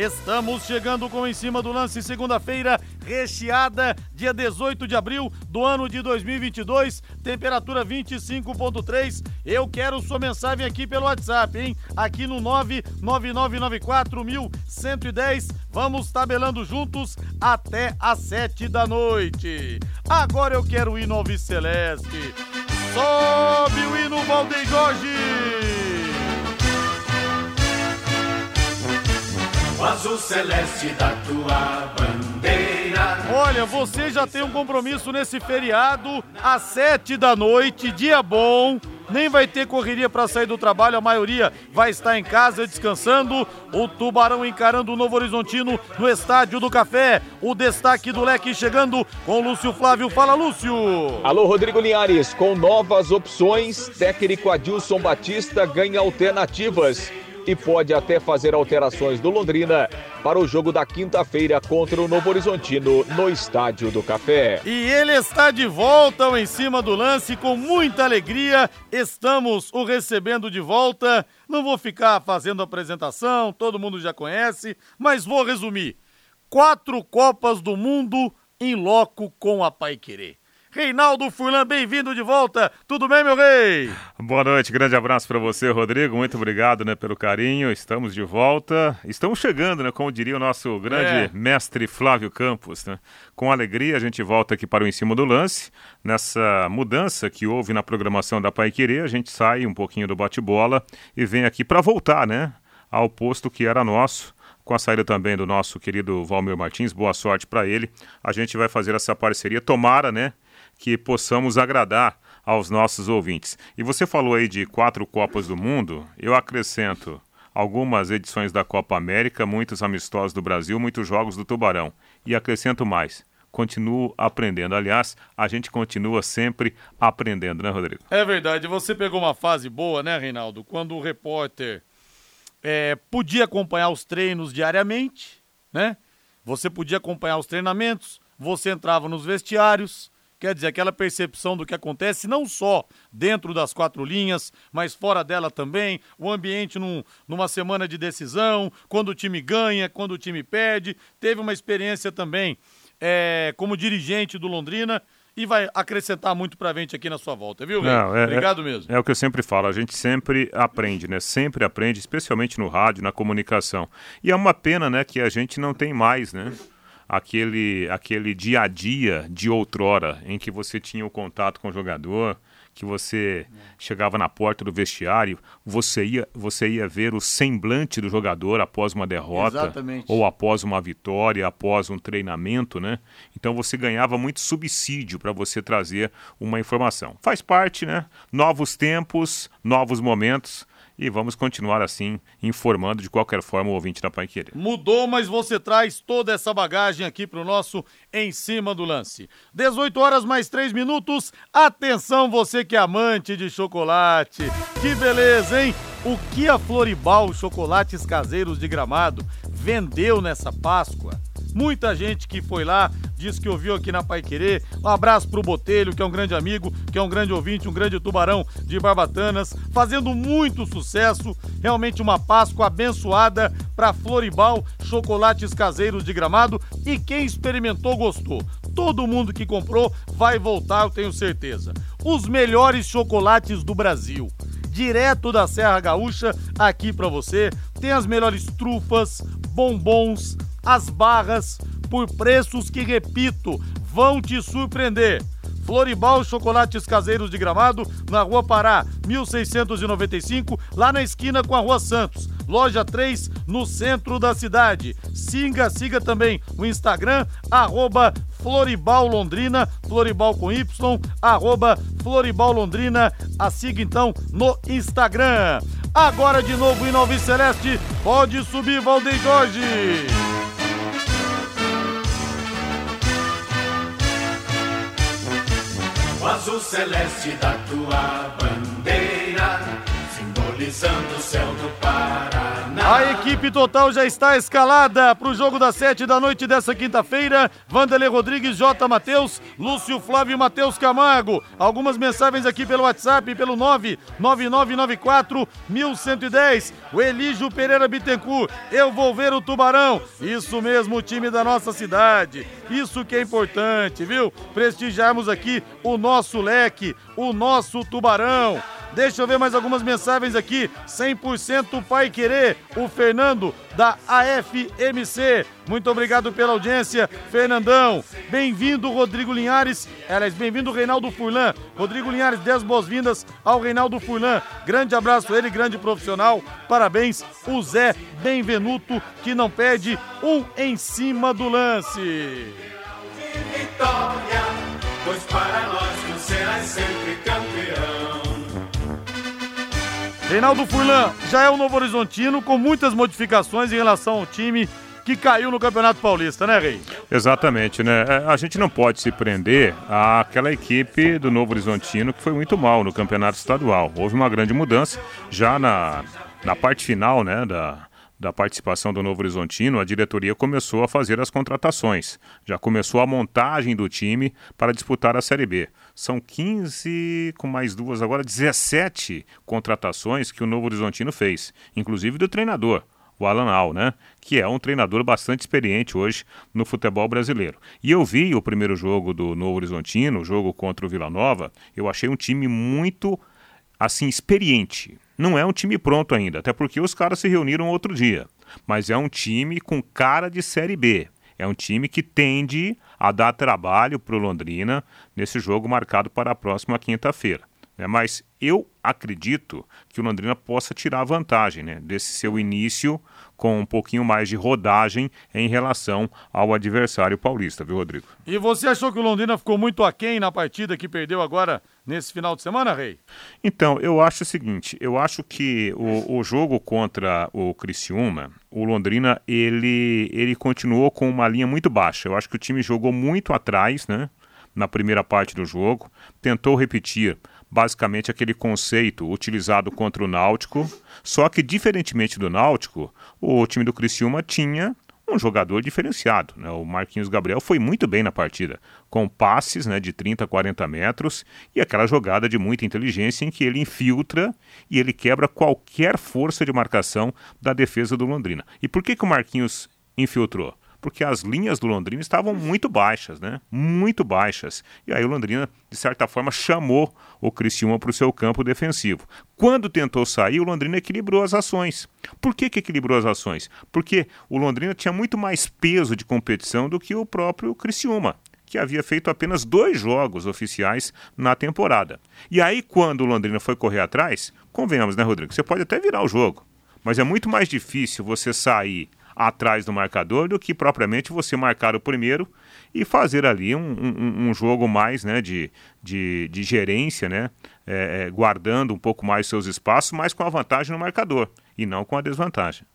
Estamos chegando com Em Cima do Lance, segunda-feira, recheada, dia 18 de abril do ano de 2022, temperatura 25.3. Eu quero sua mensagem aqui pelo WhatsApp, hein? Aqui no 999941110. Vamos tabelando juntos até às 7 da noite. Agora eu quero ir no Celeste. Sobe o hino Valdeir Jorge! O azul celeste da tua bandeira. Olha, você já tem um compromisso nesse feriado, às sete da noite, dia bom. Nem vai ter correria para sair do trabalho, a maioria vai estar em casa descansando. O Tubarão encarando o Novo Horizontino no Estádio do Café. O destaque do leque chegando com Lúcio Flávio. Fala, Lúcio! Alô, Rodrigo Linhares. Com novas opções, técnico Adilson Batista ganha alternativas e pode até fazer alterações do Londrina para o jogo da quinta-feira contra o Novo Horizontino no Estádio do Café. E ele está de volta em cima do lance com muita alegria. Estamos o recebendo de volta. Não vou ficar fazendo apresentação, todo mundo já conhece, mas vou resumir. Quatro Copas do Mundo em loco com a Pai Querer. Reinaldo Furlan, bem-vindo de volta. Tudo bem, meu rei? Boa noite, grande abraço para você, Rodrigo. Muito obrigado, né, pelo carinho. Estamos de volta. Estamos chegando, né, como diria o nosso grande é. mestre Flávio Campos, né? Com alegria a gente volta aqui para o em cima do lance. Nessa mudança que houve na programação da Pai Querer, a gente sai um pouquinho do bate-bola e vem aqui para voltar, né, ao posto que era nosso com a saída também do nosso querido Valmir Martins, boa sorte para ele. A gente vai fazer essa parceria, tomara, né, que possamos agradar aos nossos ouvintes. E você falou aí de quatro Copas do Mundo, eu acrescento algumas edições da Copa América, muitos amistosos do Brasil, muitos jogos do Tubarão. E acrescento mais. Continuo aprendendo. Aliás, a gente continua sempre aprendendo, né, Rodrigo? É verdade. Você pegou uma fase boa, né, Reinaldo? Quando o repórter é, podia acompanhar os treinos diariamente, né? Você podia acompanhar os treinamentos, você entrava nos vestiários, Quer dizer, aquela percepção do que acontece não só dentro das quatro linhas, mas fora dela também, o ambiente num, numa semana de decisão, quando o time ganha, quando o time perde. Teve uma experiência também é, como dirigente do Londrina e vai acrescentar muito pra gente aqui na sua volta, viu, Não, é, Obrigado mesmo. É, é, o que eu sempre falo, a gente sempre aprende, né? Sempre aprende, especialmente no rádio, na comunicação. E é uma pena, né, que a gente não tem mais, né? Aquele, aquele dia a dia de outrora, em que você tinha o contato com o jogador, que você chegava na porta do vestiário, você ia, você ia ver o semblante do jogador após uma derrota Exatamente. ou após uma vitória, após um treinamento, né? Então você ganhava muito subsídio para você trazer uma informação. Faz parte, né? Novos tempos, novos momentos e vamos continuar assim, informando de qualquer forma o ouvinte da Pai. Mudou, mas você traz toda essa bagagem aqui para o nosso Em Cima do Lance. 18 horas mais 3 minutos. Atenção, você que é amante de chocolate. Que beleza, hein? O que a Floribal Chocolates Caseiros de Gramado vendeu nessa Páscoa? Muita gente que foi lá disse que ouviu aqui na Pai Querer. Um abraço pro Botelho, que é um grande amigo, que é um grande ouvinte, um grande tubarão de Barbatanas, fazendo muito sucesso. Realmente uma Páscoa abençoada para Floribal, chocolates caseiros de Gramado e quem experimentou gostou. Todo mundo que comprou vai voltar, eu tenho certeza. Os melhores chocolates do Brasil direto da Serra Gaúcha aqui para você. Tem as melhores trufas, bombons, as barras por preços que, repito, vão te surpreender. Floribal Chocolates Caseiros de Gramado, na Rua Pará, 1695, lá na esquina com a Rua Santos. Loja 3, no centro da cidade. Siga, siga também o Instagram, arroba Floribal Londrina, Floribal com Y, arroba Floribal Londrina. A siga então no Instagram. Agora de novo em Nova Celeste, pode subir Valdeir Jorge. O azul celeste da tua bandeira, simbolizando o céu do Paraná. A equipe total já está escalada para o jogo das sete da noite dessa quinta-feira. Vanderlei Rodrigues, J. Matheus, Lúcio Flávio e Matheus Camargo. Algumas mensagens aqui pelo WhatsApp, pelo 99994 1110. O Elígio Pereira Bittencourt, eu vou ver o Tubarão. Isso mesmo, o time da nossa cidade. Isso que é importante, viu? Prestigiarmos aqui o nosso leque, o nosso Tubarão. Deixa eu ver mais algumas mensagens aqui. 100% Pai Querer, o Fernando da AFMC. Muito obrigado pela audiência, Fernandão. Bem-vindo, Rodrigo Linhares. Aliás, bem-vindo, Reinaldo Furlan. Rodrigo Linhares, 10 boas-vindas ao Reinaldo Furlan. Grande abraço a ele, grande profissional. Parabéns, o Zé Benvenuto, que não perde um em cima do lance. Vitória, pois para nós tu serás sempre campeão. Reinaldo Furlan já é o Novo Horizontino com muitas modificações em relação ao time que caiu no Campeonato Paulista, né, Rei? Exatamente, né? É, A gente não pode se prender àquela equipe do Novo Horizontino que foi muito mal no Campeonato Estadual. Houve uma grande mudança já na, na parte final, né, da, da participação do Novo Horizontino, a diretoria começou a fazer as contratações. Já começou a montagem do time para disputar a Série B. São 15, com mais duas agora, 17 contratações que o Novo Horizontino fez, inclusive do treinador o Alan Al, né? Que é um treinador bastante experiente hoje no futebol brasileiro. E eu vi o primeiro jogo do Novo Horizontino, o jogo contra o Vila Nova, eu achei um time muito assim experiente. Não é um time pronto ainda, até porque os caras se reuniram outro dia. Mas é um time com cara de Série B. É um time que tende a dar trabalho para o Londrina nesse jogo marcado para a próxima quinta-feira. Né? Mas eu acredito que o Londrina possa tirar vantagem né? desse seu início com um pouquinho mais de rodagem em relação ao adversário paulista, viu, Rodrigo? E você achou que o Londrina ficou muito aquém na partida que perdeu agora nesse final de semana, Rei? Então, eu acho o seguinte, eu acho que o, o jogo contra o Criciúma, o Londrina, ele, ele continuou com uma linha muito baixa. Eu acho que o time jogou muito atrás, né? Na primeira parte do jogo, tentou repetir basicamente aquele conceito utilizado contra o Náutico, só que diferentemente do Náutico, o time do Criciúma tinha um jogador diferenciado. Né? O Marquinhos Gabriel foi muito bem na partida, com passes né, de 30 a 40 metros e aquela jogada de muita inteligência em que ele infiltra e ele quebra qualquer força de marcação da defesa do Londrina. E por que, que o Marquinhos infiltrou? Porque as linhas do Londrina estavam muito baixas, né? Muito baixas. E aí o Londrina, de certa forma, chamou o Criciúma para o seu campo defensivo. Quando tentou sair, o Londrina equilibrou as ações. Por que, que equilibrou as ações? Porque o Londrina tinha muito mais peso de competição do que o próprio Criciúma que havia feito apenas dois jogos oficiais na temporada. E aí, quando o Londrina foi correr atrás, convenhamos, né, Rodrigo? Você pode até virar o jogo, mas é muito mais difícil você sair atrás do marcador do que propriamente você marcar o primeiro e fazer ali um, um, um jogo mais né, de, de, de gerência, né, é, é, guardando um pouco mais seus espaços, mas com a vantagem no marcador e não com a desvantagem.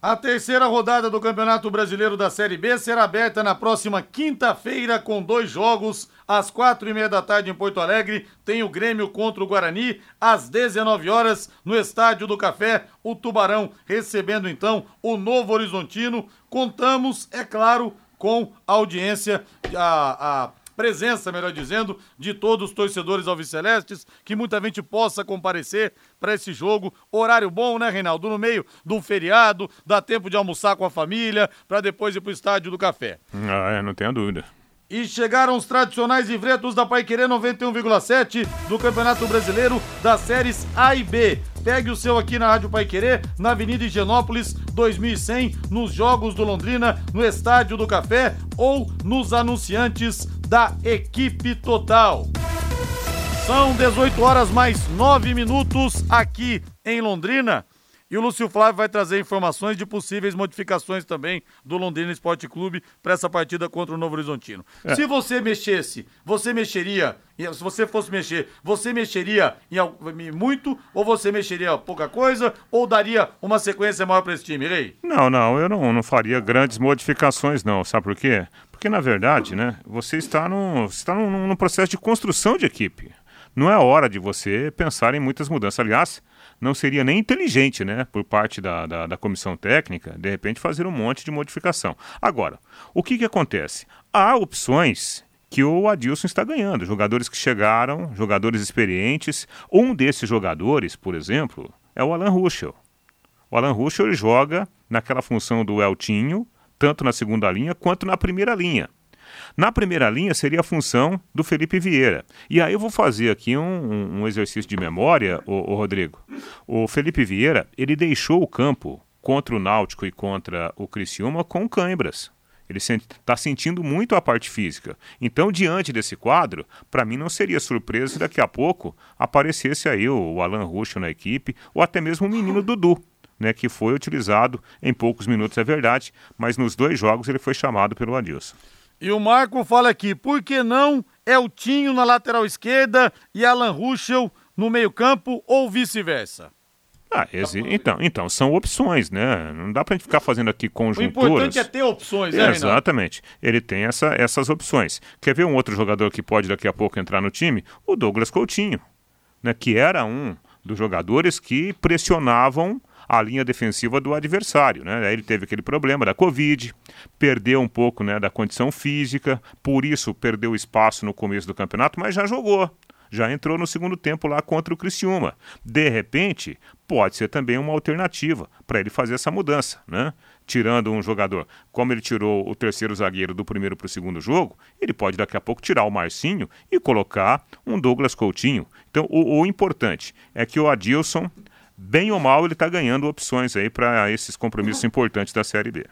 A terceira rodada do Campeonato Brasileiro da Série B será aberta na próxima quinta-feira com dois jogos. Às quatro e meia da tarde em Porto Alegre tem o Grêmio contra o Guarani. Às 19 horas no Estádio do Café, o Tubarão recebendo então o Novo Horizontino. Contamos, é claro, com a audiência, a, presença, melhor dizendo, de todos os torcedores alvicelestes, que muita gente possa comparecer para esse jogo. Horário bom, né, Reinaldo? No meio um feriado, dá tempo de almoçar com a família, para depois ir para o estádio do café. Ah, é, não tenha dúvida. E chegaram os tradicionais livretos da Paiquerê 91,7 do Campeonato Brasileiro das séries A e B. Pegue o seu aqui na Rádio Paiquerê, na Avenida Higienópolis, 2100, nos Jogos do Londrina, no Estádio do Café ou nos anunciantes da equipe total. São 18 horas mais 9 minutos aqui em Londrina. E o Lúcio Flávio vai trazer informações de possíveis modificações também do Londrina Esporte Clube para essa partida contra o Novo Horizontino. É. Se você mexesse, você mexeria, se você fosse mexer, você mexeria em, muito ou você mexeria pouca coisa ou daria uma sequência maior para esse time, Rei? Não, não, eu não, não faria grandes modificações, não. Sabe por quê? Porque, na verdade, né, você está num, está num, num processo de construção de equipe. não é hora de você pensar em muitas mudanças. Aliás, não seria nem inteligente, né, por parte da, da, da, comissão técnica, de repente fazer um monte de modificação. Agora, o que, que acontece? Há opções que o Adilson está ganhando, jogadores que chegaram, jogadores experientes. Um desses jogadores, por exemplo, é o Alan Ruschel. O Alan Ruschel joga naquela função do Eltinho, tanto na segunda linha quanto na primeira linha. Na primeira linha seria a função do Felipe Vieira. E aí eu vou fazer aqui um, um exercício de memória, o, Rodrigo. O Felipe Vieira, ele deixou o campo contra o Náutico e contra o Criciúma com cãibras. Ele está sentindo muito a parte física. Então, diante desse quadro, para mim não seria surpresa se daqui a pouco aparecesse aí o, o Alan Ruschel na equipe, ou até mesmo o menino Dudu, né, que foi utilizado em poucos minutos, é verdade, mas nos dois jogos ele foi chamado pelo Adilson. E o Marco fala aqui, por que não Eltinho na lateral esquerda e Alan Ruschel no meio-campo ou vice-versa? Ah, esse, então, então, são opções, né? Não dá pra gente ficar fazendo aqui conjunturas. O importante é ter opções, né, Exatamente. Ele tem essa, essas opções. Quer ver um outro jogador que pode daqui a pouco entrar no time? O Douglas Coutinho, né? Que era um dos jogadores que pressionavam a linha defensiva do adversário. Né? Ele teve aquele problema da Covid, perdeu um pouco né, da condição física, por isso perdeu espaço no começo do campeonato, mas já jogou. Já entrou no segundo tempo lá contra o Criciúma. De repente, pode ser também uma alternativa para ele fazer essa mudança, né? tirando um jogador, como ele tirou o terceiro zagueiro do primeiro para o segundo jogo, ele pode daqui a pouco tirar o Marcinho e colocar um Douglas Coutinho. Então, o, o importante é que o Adilson bem ou mal, ele está ganhando opções aí para esses compromissos importantes da Série B.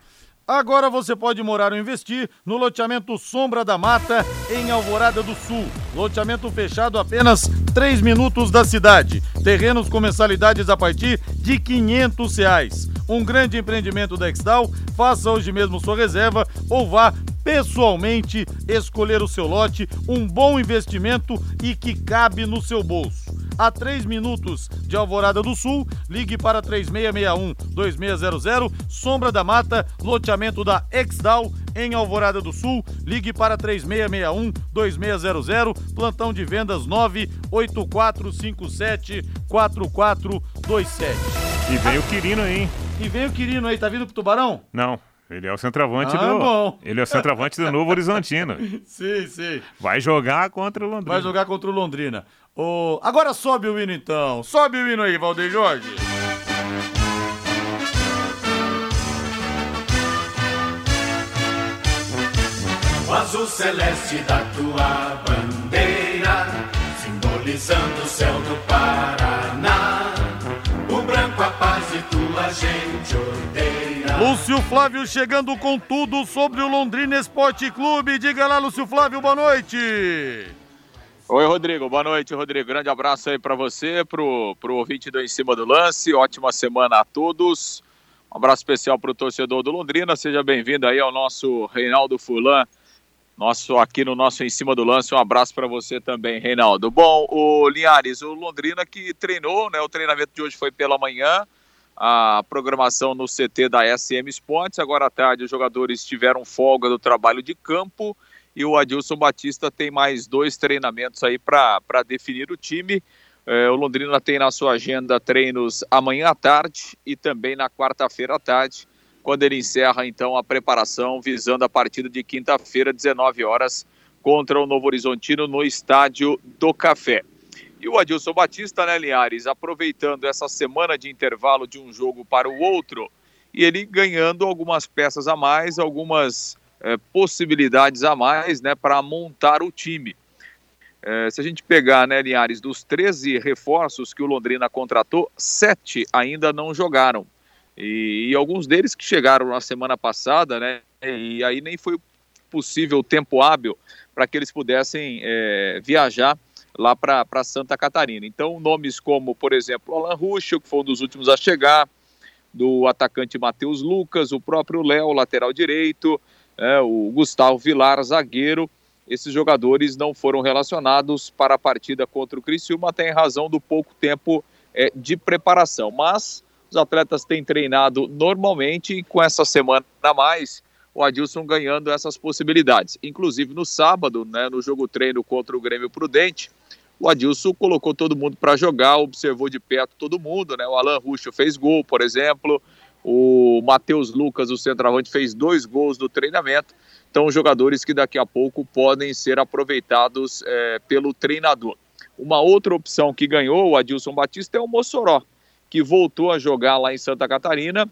Agora você pode morar ou investir no loteamento Sombra da Mata, em Alvorada do Sul. Loteamento fechado apenas 3 minutos da cidade. Terrenos com mensalidades a partir de 500 reais. Um grande empreendimento da Exdal. Faça hoje mesmo sua reserva ou vá pessoalmente escolher o seu lote. Um bom investimento e que cabe no seu bolso a 3 minutos de Alvorada do Sul. Ligue para 3661-2600, Sombra da Mata, loteamento da Exdal em Alvorada do Sul. Ligue para 3661-2600, plantão de vendas 98457-4427. E vem o Quirino aí, hein? E vem o Quirino aí, tá vindo pro Tubarão? Não. Ele é o centroavante ah, do. Bom. Ele é o centroavante do Novo Horizontino. sim, sim. Vai jogar contra o Londrina. Vai jogar contra o Londrina. Oh, agora sobe o hino então. Sobe o hino aí, Valdeir Jorge. O azul celeste da tua bandeira, simbolizando o céu do Paraná. O branco a paz e tua gente odeia. Lúcio Flávio chegando com tudo sobre o Londrina Esporte Clube. Diga lá, Lúcio Flávio, boa noite. Oi, Rodrigo. Boa noite, Rodrigo. Grande abraço aí para você, pro, pro ouvinte do Em Cima do Lance. Ótima semana a todos. Um abraço especial pro torcedor do Londrina. Seja bem-vindo aí ao nosso Reinaldo Fulan, nosso aqui no nosso Em Cima do Lance. Um abraço para você também, Reinaldo. Bom, o Linhares, o Londrina que treinou, né? O treinamento de hoje foi pela manhã. A programação no CT da SM Sports. Agora à tarde, os jogadores tiveram folga do trabalho de campo e o Adilson Batista tem mais dois treinamentos aí para definir o time. É, o Londrina tem na sua agenda treinos amanhã à tarde e também na quarta-feira à tarde, quando ele encerra então a preparação visando a partida de quinta-feira, 19 horas, contra o Novo Horizontino no Estádio do Café. E o Adilson Batista, né, Linhares, aproveitando essa semana de intervalo de um jogo para o outro, e ele ganhando algumas peças a mais, algumas é, possibilidades a mais né, para montar o time. É, se a gente pegar, né, Linhares, dos 13 reforços que o Londrina contratou, sete ainda não jogaram. E, e, alguns deles que chegaram na semana passada, né, e aí nem foi possível tempo hábil para que eles pudessem é, viajar lá para Santa Catarina. Então, nomes como, por exemplo, Alan Ruschel, que foi um dos últimos a chegar, do atacante Matheus Lucas, o próprio Léo, lateral direito, é, o Gustavo Vilar, zagueiro. Esses jogadores não foram relacionados para a partida contra o Criciúma, até em razão do pouco tempo é, de preparação. Mas os atletas têm treinado normalmente e com essa semana a mais, o Adilson ganhando essas possibilidades. Inclusive no sábado, né, no jogo treino contra o Grêmio Prudente, o Adilson colocou todo mundo para jogar, observou de perto todo mundo, né? O Alan Ruxo fez gol, por exemplo, o Matheus Lucas, o centroavante, fez dois gols no treinamento. Então, jogadores que daqui a pouco podem ser aproveitados é, pelo treinador. Uma outra opção que ganhou o Adilson Batista é o Mossoró, que voltou a jogar lá em Santa Catarina.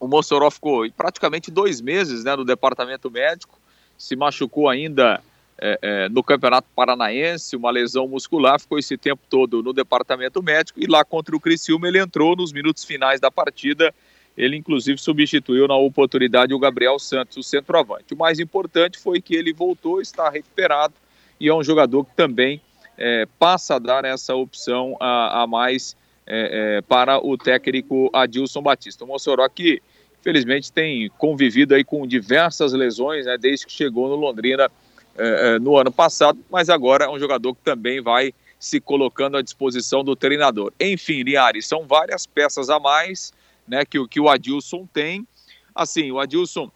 O Mossoró ficou praticamente dois meses né, no departamento médico, se machucou ainda é, é, no Campeonato Paranaense, uma lesão muscular, ficou esse tempo todo no departamento médico e lá contra o Criciúma ele entrou nos minutos finais da partida. Ele, inclusive, substituiu na oportunidade o Gabriel Santos, o centroavante. O mais importante foi que ele voltou, está recuperado e é um jogador que também é, passa a dar essa opção a, a mais é, é, para o técnico Adilson Batista. O Mossoró que, infelizmente, tem convivido aí com diversas lesões né, desde que chegou no Londrina é, é, no ano passado, mas agora é um jogador que também vai se colocando à disposição do treinador. Enfim, Liares, são várias peças a mais né, que, que o Adilson tem. Assim, o Adilson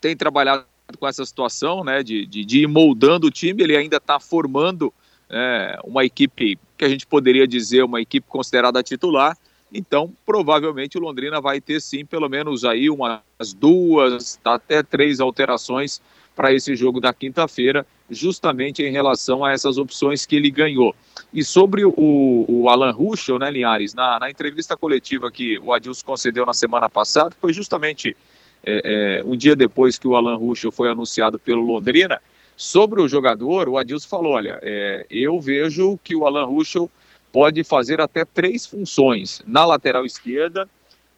tem trabalhado com essa situação né, de, de, de ir moldando o time, ele ainda está formando é, uma equipe que a gente poderia dizer uma equipe considerada titular. Então, provavelmente o Londrina vai ter sim, pelo menos aí umas duas, até três alterações para esse jogo da quinta-feira, justamente em relação a essas opções que ele ganhou. E sobre o, o Alan Ruschel, né, Linhares, na, na, entrevista coletiva que o Adilson concedeu na semana passada, foi justamente é, é, um dia depois que o Alan Ruschel foi anunciado pelo Londrina, sobre o jogador, o Adilson falou, olha, é, eu vejo que o Alan Ruschel pode fazer até três funções, na lateral esquerda,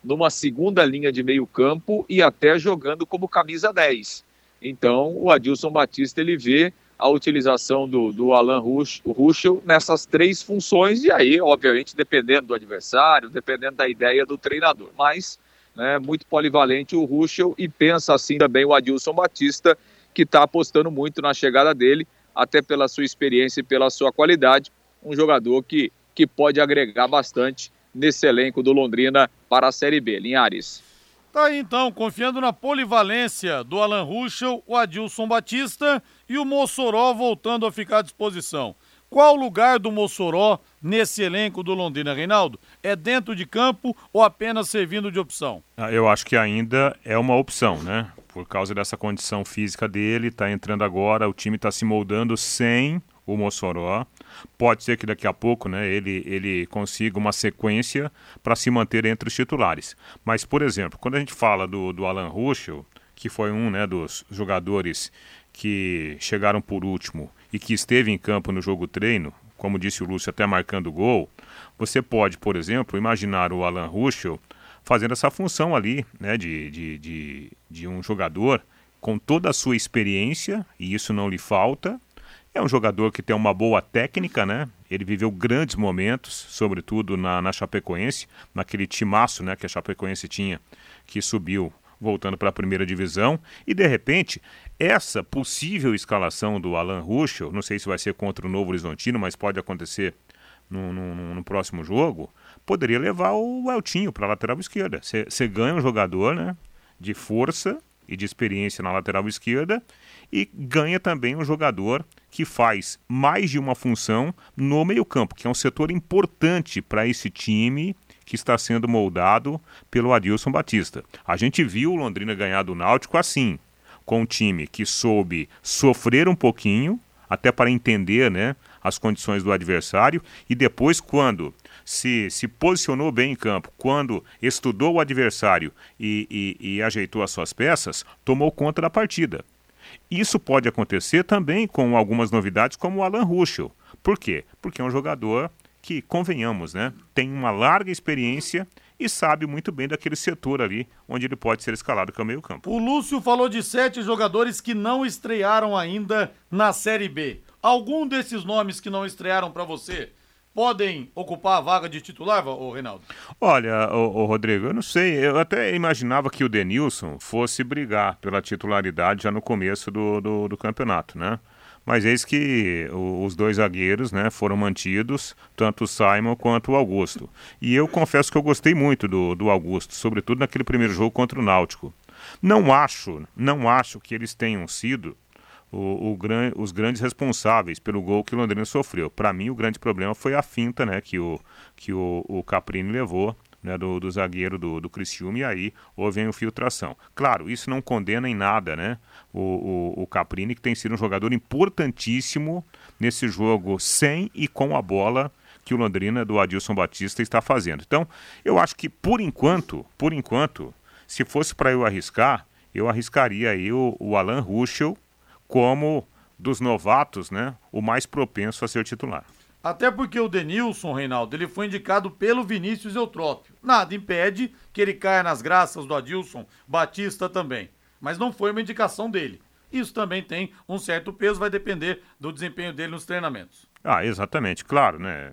numa segunda linha de meio campo e até jogando como camisa 10. Então, o Adilson Batista ele vê a utilização do, do Alan Ruschel nessas três funções, e aí, obviamente, dependendo do adversário, dependendo da ideia do treinador. Mas, né, muito polivalente o Ruschel e pensa assim também o Adilson Batista, que está apostando muito na chegada dele, até pela sua experiência e pela sua qualidade. Um jogador que, que pode agregar bastante nesse elenco do Londrina para a Série B. Linhares. Tá aí então, confiando na polivalência do Alan Ruschel, o Adilson Batista e o Mossoró voltando a ficar à disposição. Qual o lugar do Mossoró nesse elenco do Londrina, Reinaldo? É dentro de campo ou apenas servindo de opção? Ah, eu acho que ainda é uma opção, né? Por causa dessa condição física dele, tá entrando agora, o time está se moldando sem o Mossoró. Pode ser que daqui a pouco né, ele, ele consiga uma sequência para se manter entre os titulares. Mas, por exemplo, quando a gente fala do, do Alan Ruschel, que foi um né, dos jogadores que chegaram por último e que esteve em campo no jogo treino, como disse o Lúcio, até marcando gol, você pode, por exemplo, imaginar o Alan Ruschel fazendo essa função ali né, de, de, de, de um jogador com toda a sua experiência, e isso não lhe falta, é um jogador que tem uma boa técnica, né? Ele viveu grandes momentos, sobretudo na, na Chapecoense, naquele timaço né, que a Chapecoense tinha, que subiu voltando para a primeira divisão. E de repente, essa possível escalação do Alan Ruschel, não sei se vai ser contra o Novo Horizontino, mas pode acontecer no, no, no próximo jogo, poderia levar o Eltinho para a lateral esquerda. Você ganha um jogador né, de força e de experiência na lateral esquerda e ganha também um jogador que faz mais de uma função no meio-campo, que é um setor importante para esse time que está sendo moldado pelo Adilson Batista. A gente viu o Londrina ganhar do Náutico assim, com um time que soube sofrer um pouquinho, até para entender né, as condições do adversário, e depois, quando se, se posicionou bem em campo, quando estudou o adversário e, e, e ajeitou as suas peças, tomou conta da partida. Isso pode acontecer também com algumas novidades, como o Alan Ruschel. Por quê? Porque é um jogador que, convenhamos, né, tem uma larga experiência e sabe muito bem daquele setor ali onde ele pode ser escalado que é o meio campo. O Lúcio falou de sete jogadores que não estrearam ainda na Série B. Algum desses nomes que não estrearam para você podem ocupar a vaga de titular, ô Reinaldo? Olha, ô, Rodrigo, eu não sei. Eu até imaginava que o Denilson fosse brigar pela titularidade já no começo do, do, do campeonato, né? Mas eis que os dois zagueiros né, foram mantidos, tanto o Simon quanto o Augusto. E eu confesso que eu gostei muito do, do Augusto, sobretudo naquele primeiro jogo contra o Náutico. Não acho, não acho que eles tenham sido o, o gran, os grandes responsáveis pelo gol que o Londrina sofreu. Para mim, o grande problema foi a finta né, que, o, que o, o Caprini levou né, do, do, zagueiro do, do Criciúma e aí houve a infiltração. Claro, isso não condena em nada né, o, o, o Caprini, que tem sido um jogador importantíssimo nesse jogo sem e com a bola que o Londrina do Adilson Batista está fazendo. Então, eu acho que por enquanto, por enquanto, se fosse para eu arriscar, eu arriscaria aí o, o Alan Ruschel como dos novatos, né, o mais propenso a ser titular. Até porque o Denilson, Reinaldo, ele foi indicado pelo Vinícius Eutrópio. Nada impede que ele caia nas graças do Adilson Batista também. Mas não foi uma indicação dele. Isso também tem um certo peso, vai depender do desempenho dele nos treinamentos. Ah, exatamente, claro, né?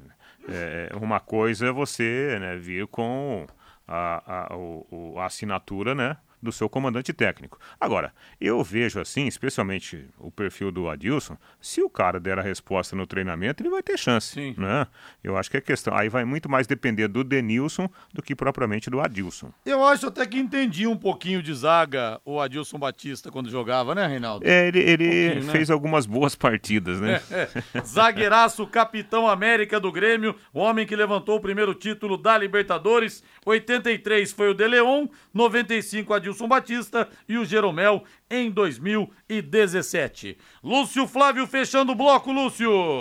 É, uma coisa é você né, vir com a, a, a assinatura, né? Do seu comandante técnico. Agora, eu vejo assim, especialmente o perfil do Adilson, se o cara der a resposta no treinamento, ele vai ter chance. Sim. Né? Eu acho que é questão. Aí vai muito mais depender do Denilson do que propriamente do Adilson. Eu acho até que entendi um pouquinho de zaga o Adilson Batista quando jogava, né, Reinaldo? É, ele, ele um fez né? algumas boas partidas, né? É, é. Zagueiraço, capitão América do Grêmio, o homem que levantou o primeiro título da Libertadores. 83 foi o De Leon, 95 Adilson Adilson Batista e o Jeromel em 2017. Lúcio Flávio fechando o bloco, Lúcio.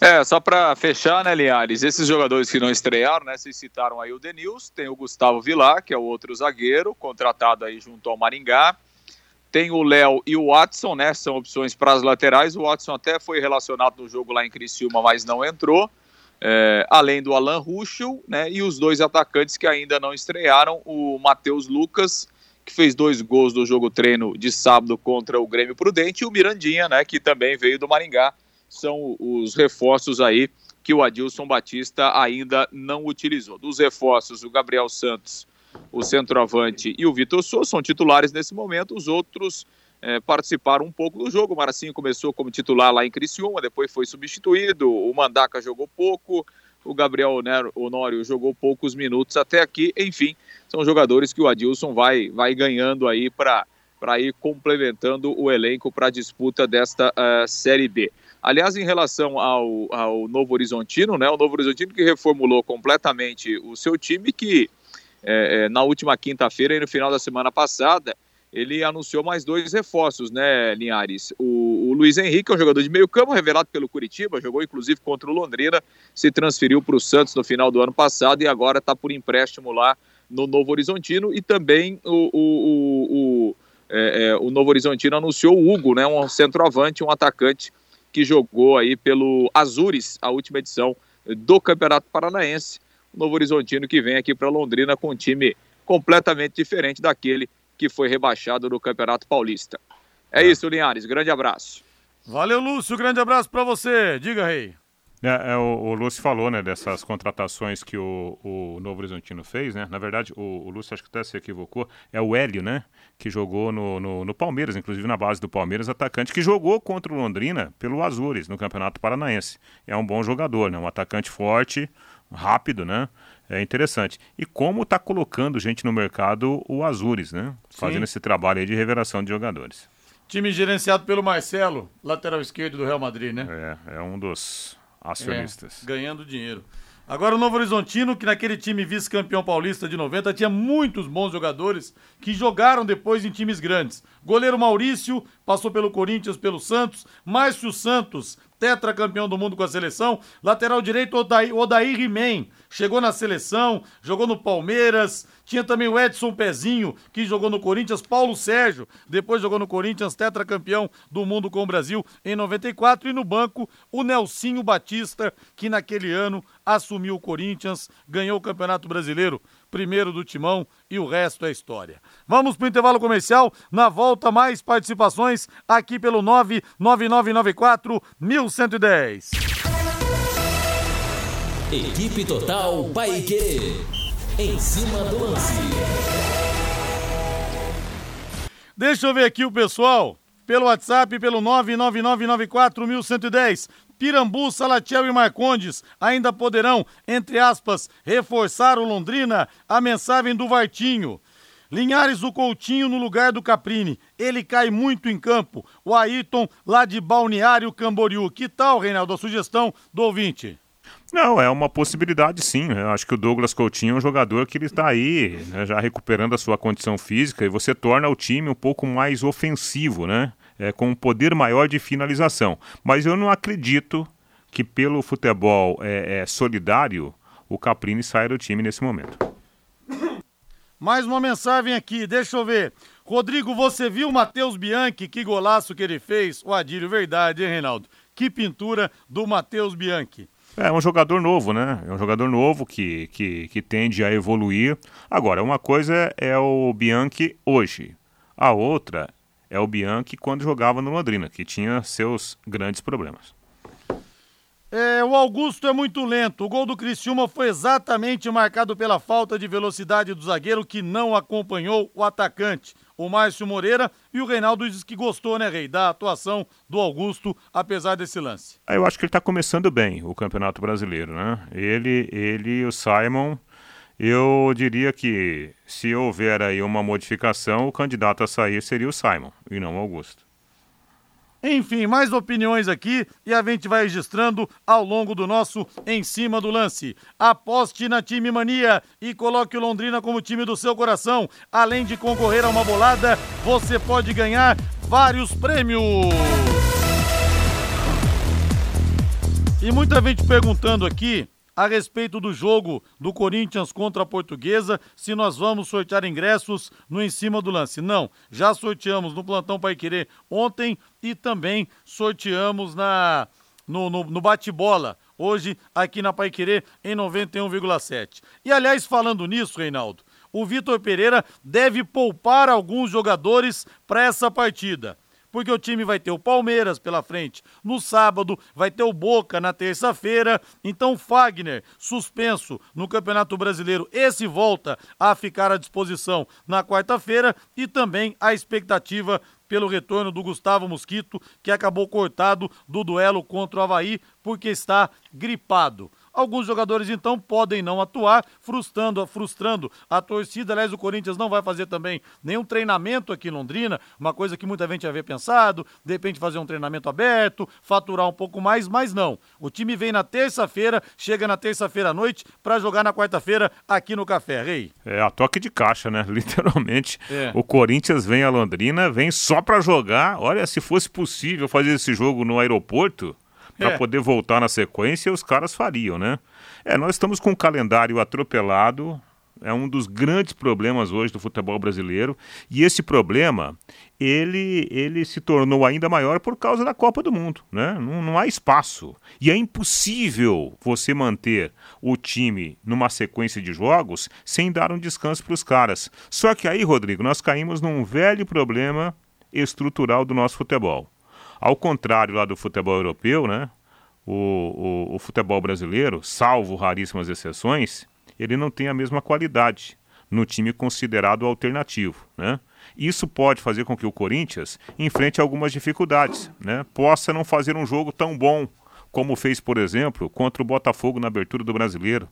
É, só para fechar, né, Linhares, esses jogadores que não estrearam, né, vocês citaram aí o Denils, tem o Gustavo Vilar, que é o outro zagueiro, contratado aí junto ao Maringá, tem o Léo e o Watson, né, são opções para as laterais, o Watson até foi relacionado no jogo lá em Criciúma, mas não entrou, é, além do Alan Ruschel, né, e os dois atacantes que ainda não estrearam, o Matheus Lucas que fez dois gols do jogo treino de sábado contra o Grêmio Prudente, e o Mirandinha, né, que também veio do Maringá. São os reforços aí que o Adilson Batista ainda não utilizou. Dos reforços, o Gabriel Santos, o centroavante e o Vitor Souza são titulares nesse momento, os outros é, participaram um pouco do jogo. O Marcinho começou como titular lá em Criciúma, depois foi substituído, o Mandaca jogou pouco, o Gabriel Honório jogou poucos minutos até aqui, enfim, são jogadores que o Adilson vai, vai ganhando aí para ir complementando o elenco para a disputa desta uh, Série B. Aliás, em relação ao, ao Novo Horizontino, né, o Novo Horizontino que reformulou completamente o seu time, que é, na última quinta-feira e no final da semana passada, ele anunciou mais dois reforços, né, Linhares? O, o Luiz Henrique, é um jogador de meio campo, revelado pelo Curitiba, jogou inclusive contra o Londrina, se transferiu para o Santos no final do ano passado e agora está por empréstimo lá no Novo Horizontino. E também o, o, o, é, é, o Novo Horizontino anunciou o Hugo, né, um centroavante, um atacante que jogou aí pelo Azures, a última edição do Campeonato Paranaense. O Novo Horizontino que vem aqui para Londrina com um time completamente diferente daquele que foi rebaixado no Campeonato Paulista. É, é. isso, Linhares. Grande abraço. Valeu, Lúcio. Grande abraço para você. Diga, Rei. É, é, o, o, Lúcio falou, né, dessas contratações que o, o Novo Horizontino fez, né? Na verdade, o, o, Lúcio acho que até se equivocou. É o Hélio, né? Que jogou no, no, no, Palmeiras, inclusive na base do Palmeiras, atacante que jogou contra o Londrina pelo Azures, no Campeonato Paranaense. É um bom jogador, né? Um atacante forte, rápido, né? É interessante. E como está colocando gente no mercado o Azures, né? Fazendo Sim. esse trabalho aí de revelação de jogadores. Time gerenciado pelo Marcelo, lateral esquerdo do Real Madrid, né? É, é um dos acionistas. É, ganhando dinheiro. Agora o Novo Horizontino, que naquele time vice-campeão paulista de 90 tinha muitos bons jogadores que jogaram depois em times grandes. Goleiro Maurício passou pelo Corinthians, pelo Santos. Márcio Santos tetracampeão do mundo com a seleção. Lateral direito, Odair, He-Man, chegou na seleção, jogou no Palmeiras. Tinha também o Edson Pezinho, que jogou no Corinthians. Paulo Sérgio, depois jogou no Corinthians, tetracampeão do mundo com o Brasil em 94. E no banco, o Nelsinho Batista, que naquele ano assumiu o Corinthians, ganhou o Campeonato Brasileiro primeiro do Timão e o resto é história. Vamos para o intervalo comercial. Na volta, mais participações aqui pelo 99994 1110. Equipe Total Paique. Em cima do lance. Deixa eu ver aqui o pessoal. Pelo WhatsApp, pelo 99994 1110. Pirambu, Salatiel e Marcondes ainda poderão, entre aspas, reforçar o Londrina. A mensagem do Vartinho. Linhares, o Coutinho no lugar do Caprini. Ele cai muito em campo. O Ayrton, lá de Balneário Camboriú. Que tal, Reinaldo, a sugestão do ouvinte? Não, é uma possibilidade sim. Eu acho que o Douglas Coutinho é um jogador que ele está aí, né, já recuperando a sua condição física, e você torna o time um pouco mais ofensivo, né? É, com um poder maior de finalização. Mas eu não acredito que pelo futebol é, é, solidário o Caprini saia do time nesse momento. Mais uma mensagem aqui, deixa eu ver. Rodrigo, você viu o Matheus Bianchi? Que golaço que ele fez? O Adílio, verdade, hein, Reinaldo? Que pintura do Matheus Bianchi. É um jogador novo, né? É um jogador novo que, que, que tende a evoluir. Agora, uma coisa é o Bianchi hoje, a outra é o Bianchi quando jogava no Londrina, que tinha seus grandes problemas. É, o Augusto é muito lento. O gol do Criciúma foi exatamente marcado pela falta de velocidade do zagueiro que não acompanhou o atacante o Márcio Moreira e o Reinaldo diz que gostou, né, Rei, da atuação do Augusto, apesar desse lance. Ah, eu acho que ele está começando bem o Campeonato Brasileiro, né? Ele, ele e o Simon, eu diria que se houver aí uma modificação, o candidato a sair seria o Simon e não o Augusto. Enfim, mais opiniões aqui e a gente vai registrando ao longo do nosso Em Cima do Lance. Aposte na Time Mania e coloque o Londrina como time do seu coração. Além de concorrer a uma bolada, você pode ganhar vários prêmios. E muita gente perguntando aqui a respeito do jogo do Corinthians contra a Portuguesa, se nós vamos sortear ingressos no em cima do lance. Não, já sorteamos no plantão Pai Querer ontem e também sorteamos na no, no, no bate-bola hoje aqui na Pai Querer em 91,7. E aliás, falando nisso, Reinaldo, o Vitor Pereira deve poupar alguns jogadores para essa partida porque o time vai ter o Palmeiras pela frente no sábado, vai ter o Boca na terça-feira. Então, Fagner, suspenso no Campeonato Brasileiro, esse volta a ficar à disposição na quarta-feira e também a expectativa pelo retorno do Gustavo Mosquito, que acabou cortado do duelo contra o Havaí porque está gripado. Alguns jogadores, então, podem não atuar, frustrando, frustrando a torcida. Aliás, o Corinthians não vai fazer também nenhum treinamento aqui em Londrina, uma coisa que muita gente havia pensado, de repente fazer um treinamento aberto, faturar um pouco mais, mas não. O time vem na terça-feira, chega na terça-feira à noite para jogar na quarta-feira aqui no Café, Rei. É a toque de caixa, né? Literalmente. É. O Corinthians vem a Londrina, vem só para jogar. Olha, se fosse possível fazer esse jogo no aeroporto, para é. poder voltar na sequência, os caras fariam, né? É, nós estamos com um calendário atropelado, é um dos grandes problemas hoje do futebol brasileiro, e esse problema, ele, ele se tornou ainda maior por causa da Copa do Mundo, né? Não, não há espaço, e é impossível você manter o time numa sequência de jogos sem dar um descanso para os caras. Só que aí, Rodrigo, nós caímos num velho problema estrutural do nosso futebol. Ao contrário lá do futebol europeu, né? O, o, o futebol brasileiro, salvo raríssimas exceções, ele não tem a mesma qualidade no time considerado alternativo, né? Isso pode fazer com que o Corinthians enfrente algumas dificuldades, né? Possa não fazer um jogo tão bom como fez, por exemplo, contra o Botafogo na abertura do Brasileiro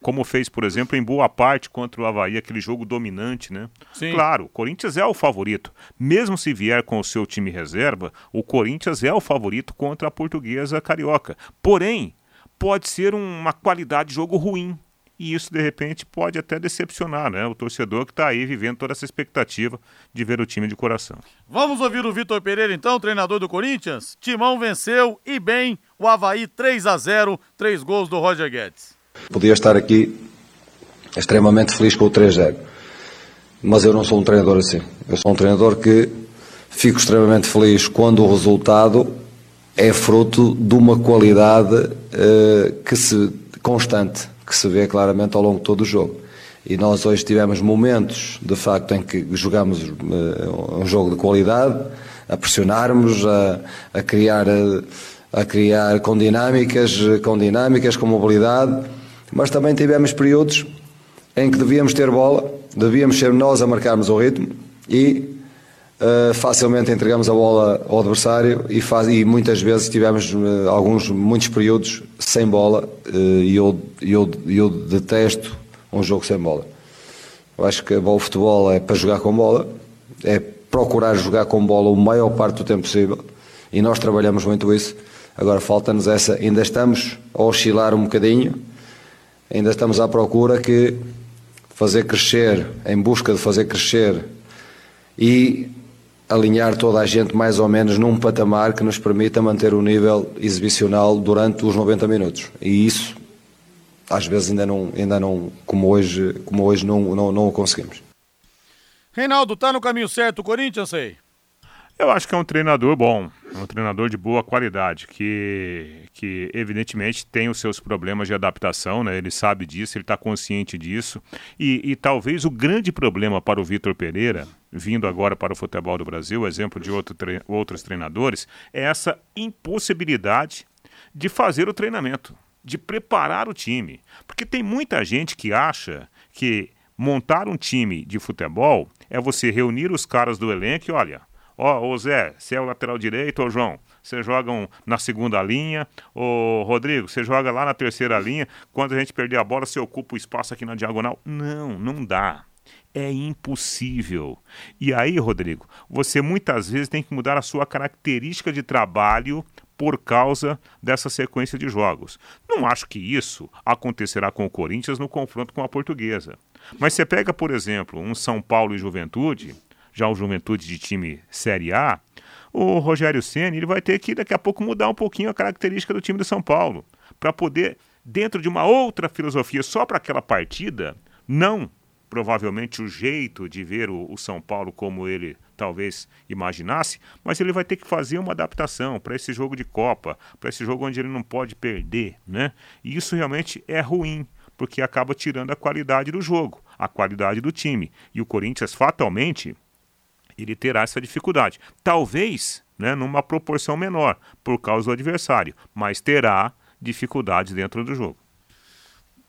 como fez, por exemplo, em boa parte contra o Havaí, aquele jogo dominante, né? Sim. Claro, o Corinthians é o favorito. Mesmo se vier com o seu time reserva, o Corinthians é o favorito contra a portuguesa carioca. Porém, pode ser uma qualidade de jogo ruim. E isso, de repente, pode até decepcionar né? o torcedor que está aí vivendo toda essa expectativa de ver o time de coração. Vamos ouvir o Vitor Pereira, então, treinador do Corinthians? Timão venceu e bem o Havaí 3 a 0 três gols do Roger Guedes. Podia estar aqui extremamente feliz com o 3-0. Mas eu não sou um treinador assim. Eu sou um treinador que fico extremamente feliz quando o resultado é fruto de uma qualidade uh, que se, constante, que se vê claramente ao longo de todo o jogo. E nós hoje tivemos momentos, de facto, em que jogamos uh, um jogo de qualidade, a pressionarmos, a, a criar, a, a criar com dinâmicas, com dinâmicas, com mobilidade mas também tivemos períodos em que devíamos ter bola, devíamos ser nós a marcarmos o ritmo e uh, facilmente entregamos a bola ao adversário e, faz, e muitas vezes tivemos uh, alguns, muitos períodos sem bola uh, e eu, eu, eu detesto um jogo sem bola. Eu acho que o futebol é para jogar com bola, é procurar jogar com bola o maior parte do tempo possível e nós trabalhamos muito isso. Agora falta-nos essa, ainda estamos a oscilar um bocadinho, ainda estamos à procura que fazer crescer, em busca de fazer crescer e alinhar toda a gente mais ou menos num patamar que nos permita manter o nível exibicional durante os 90 minutos. E isso às vezes ainda não, ainda não como hoje, como hoje não, não, não o conseguimos. Reinaldo, tá no caminho certo o Corinthians, sei? Eu acho que é um treinador bom, um treinador de boa qualidade, que, que evidentemente tem os seus problemas de adaptação, né? ele sabe disso, ele está consciente disso. E, e, talvez o grande problema para o Vitor Pereira, vindo agora para o futebol do Brasil, exemplo de outro tre outros treinadores, é essa impossibilidade de fazer o treinamento, de preparar o time. Porque tem muita gente que acha que montar um time de futebol é você reunir os caras do elenco e olha Ó, oh, Zé, você é o lateral direito, ô João, você jogam na segunda linha, ô Rodrigo, você joga lá na terceira linha, quando a gente perder a bola, você ocupa o espaço aqui na diagonal. Não, não dá. É impossível. E aí, Rodrigo, você muitas vezes tem que mudar a sua característica de trabalho por causa dessa sequência de jogos. Não acho que isso acontecerá com o Corinthians no confronto com a Portuguesa. Mas você pega, por exemplo, um São Paulo e Juventude, já o Juventude de time Série A, o Rogério Ceni ele vai ter que daqui a pouco mudar um pouquinho a característica do time do São Paulo, para poder dentro de uma outra filosofia só para aquela partida, não provavelmente o jeito de ver o, o, São Paulo como ele talvez imaginasse, mas ele vai ter que fazer uma adaptação para esse jogo de Copa, para esse jogo onde ele não pode perder, né? E isso realmente é ruim, porque acaba tirando a qualidade do jogo, a qualidade do time. E o Corinthians fatalmente ele terá essa dificuldade. Talvez né, numa proporção menor, por causa do adversário, mas terá dificuldades dentro do jogo.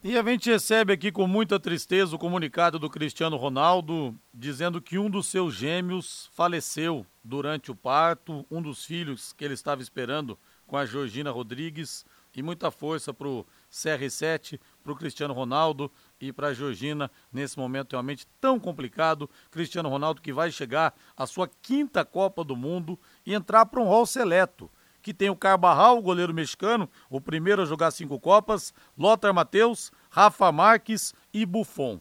E a gente recebe aqui com muita tristeza o comunicado do Cristiano Ronaldo dizendo que um dos seus gêmeos faleceu durante o parto, um dos filhos que ele estava esperando com a Georgina Rodrigues. E muita força para o CR7, para o Cristiano Ronaldo e para a Georgina nesse momento realmente tão complicado. Cristiano Ronaldo que vai chegar à sua quinta Copa do Mundo e entrar para um rol seleto. Que tem o Carbarral, o goleiro mexicano, o primeiro a jogar cinco Copas, Lothar Matheus, Rafa Marques e Buffon.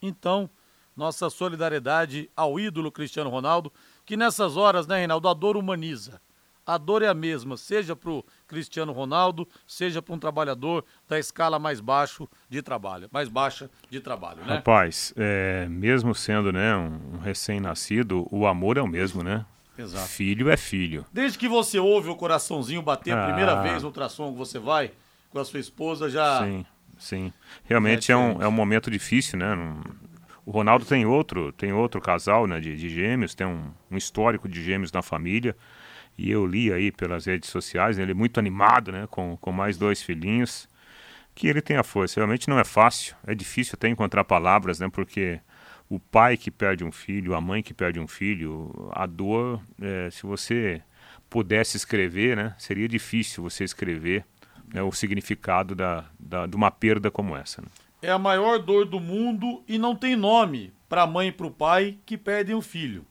Então, nossa solidariedade ao ídolo Cristiano Ronaldo, que nessas horas, né, Reinaldo, a dor humaniza a dor é a mesma, seja para o Cristiano Ronaldo, seja para um trabalhador da escala mais baixo de trabalho, mais baixa de trabalho, né? Rapaz, é, mesmo sendo né, um recém-nascido, o amor é o mesmo, né? Exato. Filho é filho. Desde que você ouve o coraçãozinho bater ah. a primeira vez no ultrassom que você vai com a sua esposa, já... Sim, sim. Realmente é, é um, é um momento difícil, né? O Ronaldo tem outro, tem outro casal né, de, de gêmeos, tem um, um histórico de gêmeos na família e eu li aí pelas redes sociais, ele é muito animado, né, com, com mais dois filhinhos, que ele tem a força. Realmente não é fácil, é difícil até encontrar palavras, né, porque o pai que perde um filho, a mãe que perde um filho, a dor, é, se você pudesse escrever, né, seria difícil você escrever né, o significado da, da, de uma perda como essa. Né? É a maior dor do mundo e não tem nome para a mãe e para o pai que perdem um filho.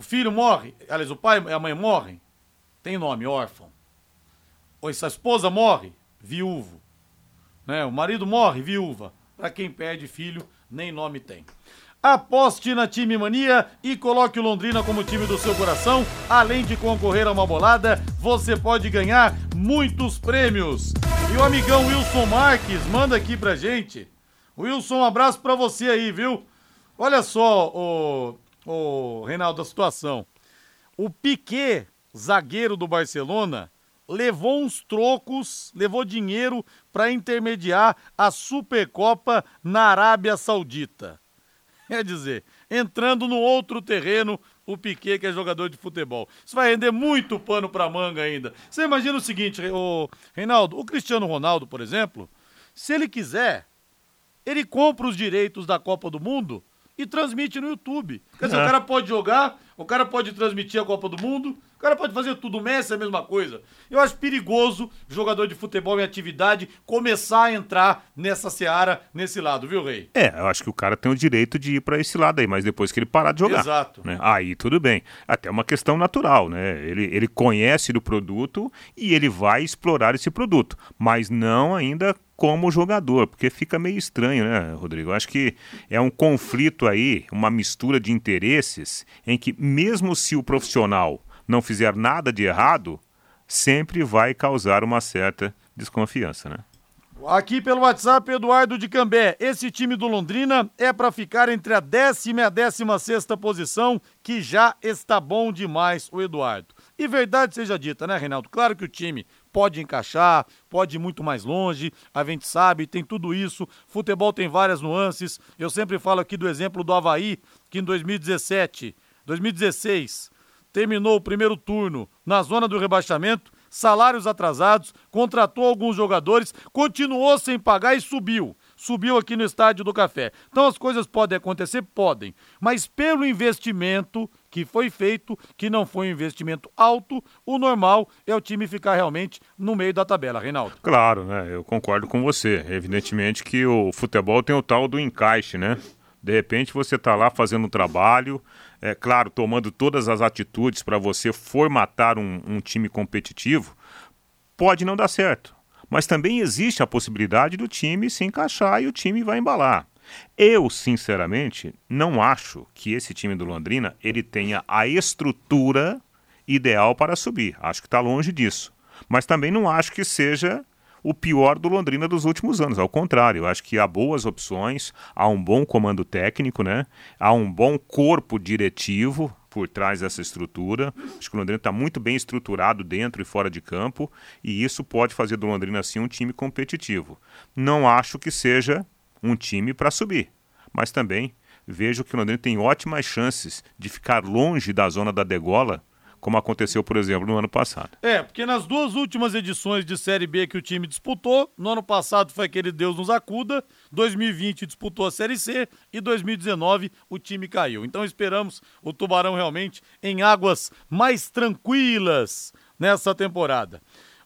O filho morre, aliás, o pai e a mãe morrem, tem nome, órfão. Ou se a esposa morre, viúvo. Né? O marido morre, viúva. Para quem perde filho, nem nome tem. Aposte na Time Mania e coloque o Londrina como time do seu coração. Além de concorrer a uma bolada, você pode ganhar muitos prêmios. E o amigão Wilson Marques manda aqui pra gente. Wilson, um abraço pra você aí, viu? Olha só, o ô Reinaldo, a situação. O Piquet, zagueiro do Barcelona, levou uns trocos, levou dinheiro para intermediar a Supercopa na Arábia Saudita. Quer dizer, entrando no outro terreno, o Piquet, que é jogador de futebol. Isso vai render muito pano para manga ainda. Você imagina o seguinte, o Reinaldo, o Cristiano Ronaldo, por exemplo, se ele quiser, ele compra os direitos da Copa do Mundo e transmite no YouTube. Quer dizer, é. o cara pode jogar, o cara pode transmitir a Copa do Mundo, O cara pode fazer tudo, o Messi é a mesma coisa. Eu acho perigoso jogador de futebol em atividade começar a entrar nessa seara, nesse lado, viu, Rei? É, eu acho que o cara tem o direito de ir para esse lado aí, mas depois que ele parar de jogar. Exato. Né? Aí tudo bem. Até uma questão natural, né? Ele, ele conhece do produto e ele vai explorar esse produto, mas não ainda como jogador, porque fica meio estranho, né, Rodrigo? Eu acho que é um conflito aí, uma mistura de interesses em que mesmo se o profissional não fizer nada de errado, sempre vai causar uma certa desconfiança, né? Aqui pelo WhatsApp, Eduardo de Cambé. Esse time do Londrina é para ficar entre a décima e a décima sexta posição, que já está bom demais, o Eduardo. E verdade seja dita, né, Reinaldo? Claro que o time pode encaixar, pode ir muito mais longe, a gente sabe, tem tudo isso. Futebol tem várias nuances. Eu sempre falo aqui do exemplo do Havaí, que em 2017, 2016 terminou o primeiro turno na zona do rebaixamento, salários atrasados, contratou alguns jogadores, continuou sem pagar e subiu. Subiu aqui no Estádio do Café. Então as coisas podem acontecer? Podem. Mas pelo investimento que foi feito, que não foi um investimento alto, o normal é o time ficar realmente no meio da tabela, Reinaldo. Claro, né? Eu concordo com você. Evidentemente que o futebol tem o tal do encaixe, né? De repente você está lá fazendo um trabalho, é claro, tomando todas as atitudes para você formatar um, um time competitivo, pode não dar certo. Mas também existe a possibilidade do time se encaixar e o time vai embalar. Eu, sinceramente, não acho que esse time do Londrina ele tenha a estrutura ideal para subir. Acho que está longe disso. Mas também não acho que seja o pior do Londrina dos últimos anos. Ao contrário, acho que há boas opções, há um bom comando técnico, né? há um bom corpo diretivo por trás dessa estrutura. Acho que o Londrina está muito bem estruturado dentro e fora de campo e isso pode fazer do Londrina assim um time competitivo. Não acho que seja um time para subir, mas também vejo que o Londrina tem ótimas chances de ficar longe da zona da degola como aconteceu, por exemplo, no ano passado. É, porque nas duas últimas edições de Série B que o time disputou, no ano passado foi aquele Deus nos acuda, 2020 disputou a Série C e 2019 o time caiu. Então esperamos o Tubarão realmente em águas mais tranquilas nessa temporada.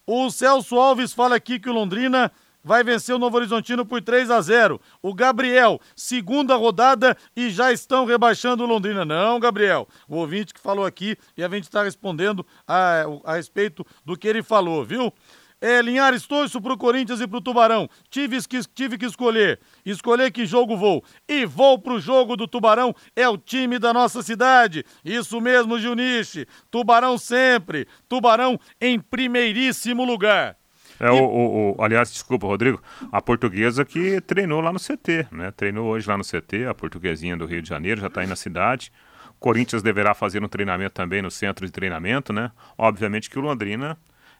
O Celso Alves fala aqui que o Londrina vai vencer o Novo Horizontino por 3 a 0. O Gabriel, segunda rodada e já estão rebaixando o Londrina. Não, Gabriel. O ouvinte que falou aqui e a gente está respondendo a, a respeito do que ele falou, viu? É, Linhares, torço pro Corinthians e pro Tubarão. Tive que, tive que escolher. Escolher que jogo vou. E vou pro jogo do Tubarão. É o time da nossa cidade. Isso mesmo, Juniche. Tubarão sempre. Tubarão em primeiríssimo lugar. É, o, o, o, aliás, desculpa, Rodrigo, a portuguesa que treinou lá no CT, né? Treinou hoje lá no CT, a portuguesinha do Rio de Janeiro, já está aí na cidade. Corinthians deverá fazer um treinamento também no centro de treinamento, né? Obviamente que o Londrina,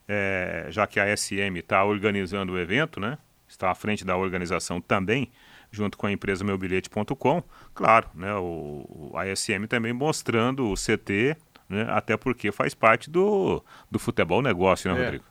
é, já que a SM está organizando o evento, né? Está à frente da organização também, junto com a empresa meubilhete.com, claro, né? O, a SM também mostrando o CT, né? Até porque faz parte do, do futebol negócio, né, é. Rodrigo?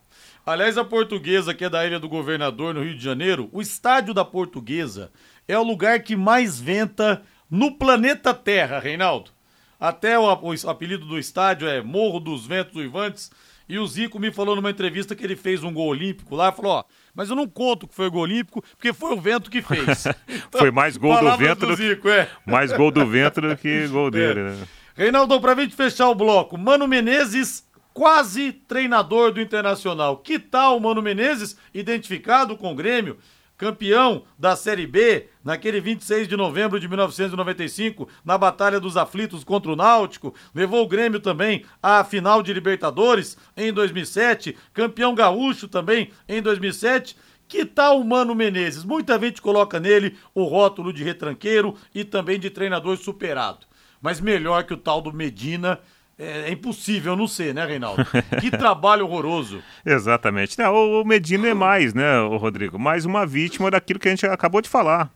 Aliás, a portuguesa, que é da Ilha do Governador, no Rio de Janeiro, o estádio da portuguesa é o lugar que mais venta no planeta Terra, Reinaldo. Até o, o apelido do estádio é Morro dos Ventos Uivantes. E o Zico me falou numa entrevista que ele fez um gol olímpico lá, falou, ó, mas eu não conto que foi gol olímpico, porque foi o vento que fez. Então, foi mais gol do vento do, Zico, é. Mais gol do vento do que gol dele, é. né? Reinaldo, pra gente fechar o bloco, Mano Menezes quase treinador do Internacional. Que tal o Mano Menezes, identificado com o Grêmio, campeão da Série B, naquele 26 de novembro de 1995, na Batalha dos Aflitos contra o Náutico, levou o Grêmio também à final de Libertadores em 2007, campeão gaúcho também em 2007. Que tal o Mano Menezes? Muita gente coloca nele o rótulo de retranqueiro e também de treinador superado. Mas melhor que o tal do Medina, é, é, impossível não ser, né, Reinaldo? Que trabalho horroroso. Exatamente. Não, o Medina é mais, né, o Rodrigo? Mais uma vítima daquilo que a gente acabou de falar.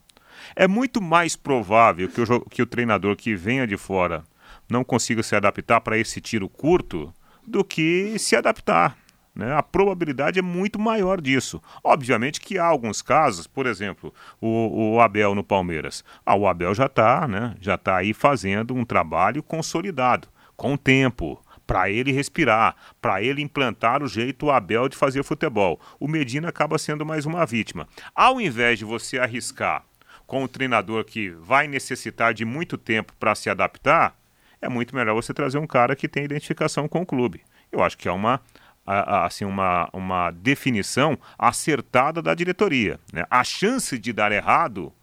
É muito mais provável que o, que o treinador que venha de fora não consiga se adaptar para esse tiro curto do que se adaptar. Né? A probabilidade é muito maior disso. Obviamente que há alguns casos, por exemplo, o, o Abel no Palmeiras. Ah, o Abel já está né? já tá aí fazendo um trabalho consolidado com tempo, para ele respirar, para ele implantar o jeito Abel de fazer futebol. O Medina acaba sendo mais uma vítima. Ao invés de você arriscar com um treinador que vai necessitar de muito tempo para se adaptar, é muito melhor você trazer um cara que tem identificação com o clube. Eu acho que é uma assim uma, uma definição acertada da diretoria. Né? A chance de dar errado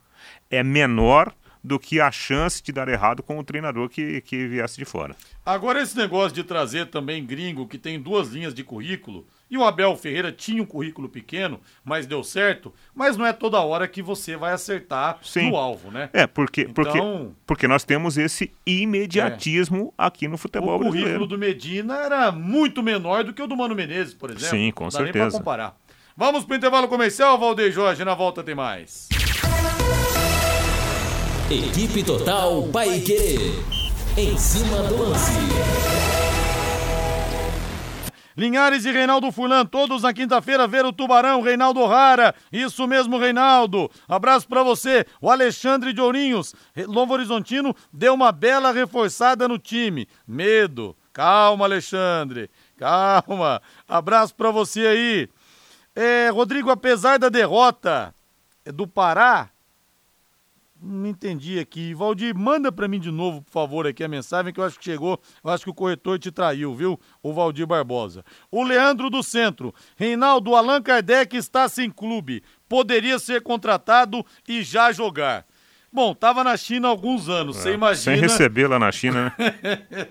é menor do que a chance de dar errado com o treinador que, que viesse de fora. Agora, esse negócio de trazer também gringo que tem duas linhas de currículo, e o Abel Ferreira tinha um currículo pequeno, mas deu certo, mas não é toda hora que você vai acertar Sim. no alvo, né? É, porque, então, porque, porque nós temos esse imediatismo é. aqui no futebol brasileiro. O currículo do Medina era muito menor do que o do Mano Menezes, por exemplo. Sim, com não dá certeza. Nem pra comparar. Vamos pro intervalo comercial, Valdeir Jorge, na volta tem mais. Equipe Total Paique. Em cima do lance. Linhares e Reinaldo Fulan, todos na quinta-feira ver o Tubarão, Reinaldo Rara. Isso mesmo, Reinaldo. Abraço para você. O Alexandre de Ourinhos, Novo Horizontino, deu uma bela reforçada no time. Medo. Calma, Alexandre. Calma. Abraço para você aí. É, Rodrigo, apesar da derrota do Pará, não entendi aqui. Valdir, manda para mim de novo, por favor, aqui a mensagem que eu acho que chegou. Eu acho que o corretor te traiu, viu? O Valdir Barbosa. O Leandro do Centro. Reinaldo, Allan Kardec está sem clube. Poderia ser contratado e já jogar. Bom, tava na China há alguns anos, é, você imagina. Sem receber lá na China, né?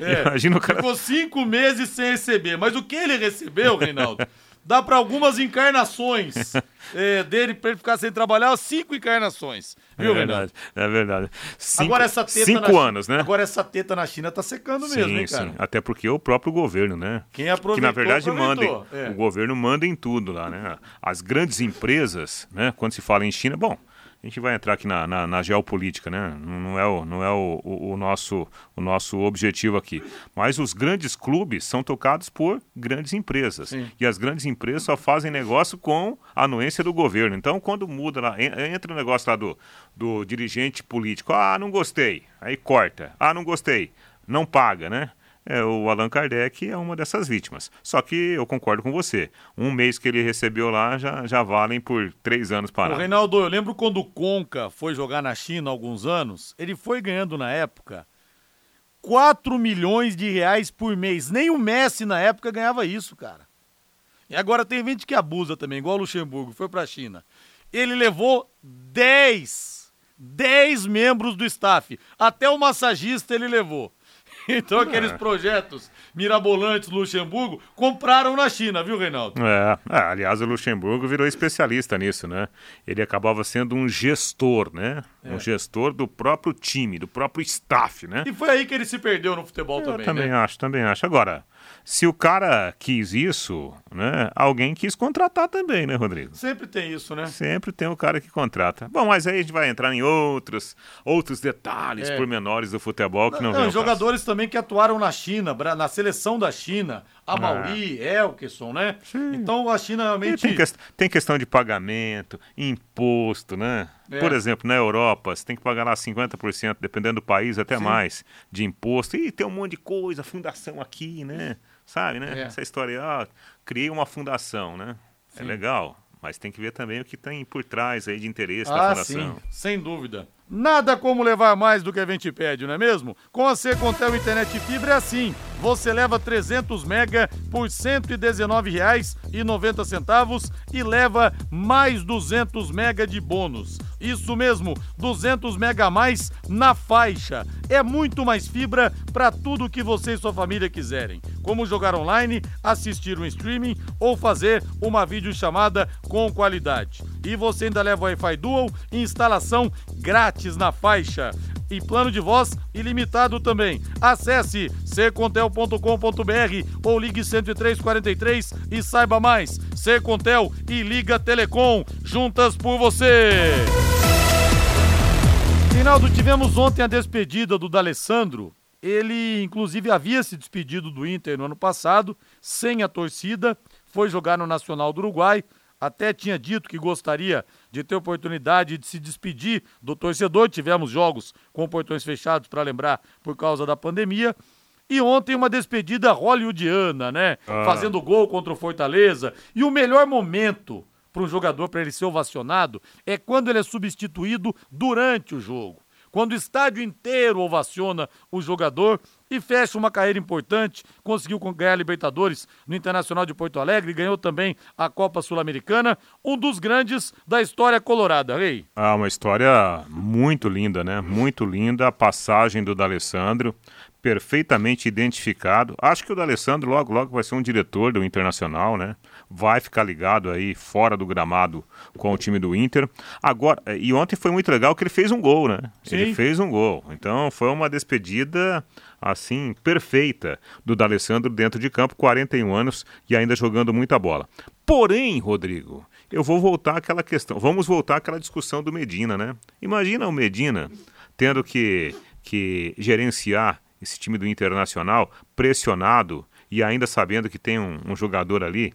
é, Imagina o cara. Ficou cinco meses sem receber. Mas o que ele recebeu, Reinaldo? Dá para algumas encarnações é, dele para ele ficar sem trabalhar, cinco encarnações. Viu, é verdade, É verdade. Cinco, agora essa teta cinco anos, né? Agora essa teta na China tá secando sim, mesmo, hein, cara? Sim, até porque o próprio governo, né? Quem aproveitou, Que na verdade manda, é. o governo manda em tudo lá, né? As grandes empresas, né? Quando se fala em China, bom, a gente vai entrar aqui na, na, na geopolítica, né? Não é, o, não é o, o, o, nosso, o nosso objetivo aqui. Mas os grandes clubes são tocados por grandes empresas. Sim. E as grandes empresas só fazem negócio com a anuência do governo. Então, quando muda lá, entra o negócio lá do, do dirigente político. Ah, não gostei. Aí corta. Ah, não gostei. Não paga, né? É, o Allan Kardec é uma dessas vítimas. Só que eu concordo com você. Um mês que ele recebeu lá já, já valem por três anos para. Reinaldo, eu lembro quando o Conca foi jogar na China há alguns anos, ele foi ganhando na época 4 milhões de reais por mês. Nem o Messi na época ganhava isso, cara. E agora tem gente que abusa também, igual o Luxemburgo, foi para a China. Ele levou 10, 10 membros do staff. Até o massagista ele levou. Então aqueles é. projetos mirabolantes do Luxemburgo compraram na China, viu, Reinaldo? É, é, aliás, o Luxemburgo virou especialista nisso, né? Ele acabava sendo um gestor, né? É. Um gestor do próprio time, do próprio staff, né? E foi aí que ele se perdeu no futebol Eu também, também né? acho, também acho. Agora, se o cara quis isso, né? Alguém quis contratar também, né, Rodrigo? Sempre tem isso, né? Sempre tem o cara que contrata. Bom, mas aí a gente vai entrar em outros, outros detalhes é. pormenores do futebol que não, não, não Jogadores também que atuaram na China, na seleção da China, a é. Mauri, Elkeson, né? Sim. Então a China realmente. Tem, que, tem, questão de pagamento, imposto, né? É. Por exemplo, na Europa, você tem que pagar lá 50%, dependendo do país, até Sim. mais, de imposto. E tem um monte de coisa, fundação aqui, né? Sabe, né? É. Essa história, ah, criei uma fundação, né? É sim. É legal, mas tem que ver também o que tem por trás aí de interesse ah, da fundação. Sim, sem dúvida. Nada como levar mais do que a gente pede, não é mesmo? Com a Secontel Internet Fibra é assim. Você leva 300 mega por R$ 119,90 e leva mais 200 mega de bônus. Isso mesmo, 200 mega a mais na faixa. É muito mais fibra para tudo que você e sua família quiserem, como jogar online, assistir um streaming ou fazer uma videochamada com qualidade. E você ainda leva Wi-Fi Dual e instalação grátis na faixa. E plano de voz ilimitado também. Acesse ccontel.com.br ou ligue 10343 e saiba mais. Secontel e Liga Telecom, juntas por você. Finaldo, tivemos ontem a despedida do D'Alessandro. Ele, inclusive, havia se despedido do Inter no ano passado, sem a torcida, foi jogar no Nacional do Uruguai, até tinha dito que gostaria de ter oportunidade de se despedir do torcedor. Tivemos jogos com portões fechados, para lembrar, por causa da pandemia. E ontem uma despedida hollywoodiana, né? Ah. Fazendo gol contra o Fortaleza. E o melhor momento para um jogador, para ele ser ovacionado, é quando ele é substituído durante o jogo. Quando o estádio inteiro ovaciona o jogador e fecha uma carreira importante, conseguiu ganhar a Libertadores no Internacional de Porto Alegre, ganhou também a Copa Sul-Americana, um dos grandes da história colorada, Rei. Ah, uma história muito linda, né? Muito linda a passagem do D'Alessandro, perfeitamente identificado. Acho que o D'Alessandro logo logo vai ser um diretor do Internacional, né? Vai ficar ligado aí fora do gramado com o time do Inter. Agora, e ontem foi muito legal que ele fez um gol, né? Ele Sim. fez um gol. Então foi uma despedida assim perfeita do D'Alessandro dentro de campo, 41 anos e ainda jogando muita bola. Porém, Rodrigo, eu vou voltar àquela questão. Vamos voltar àquela discussão do Medina, né? Imagina o Medina tendo que, que gerenciar esse time do Internacional pressionado e ainda sabendo que tem um, um jogador ali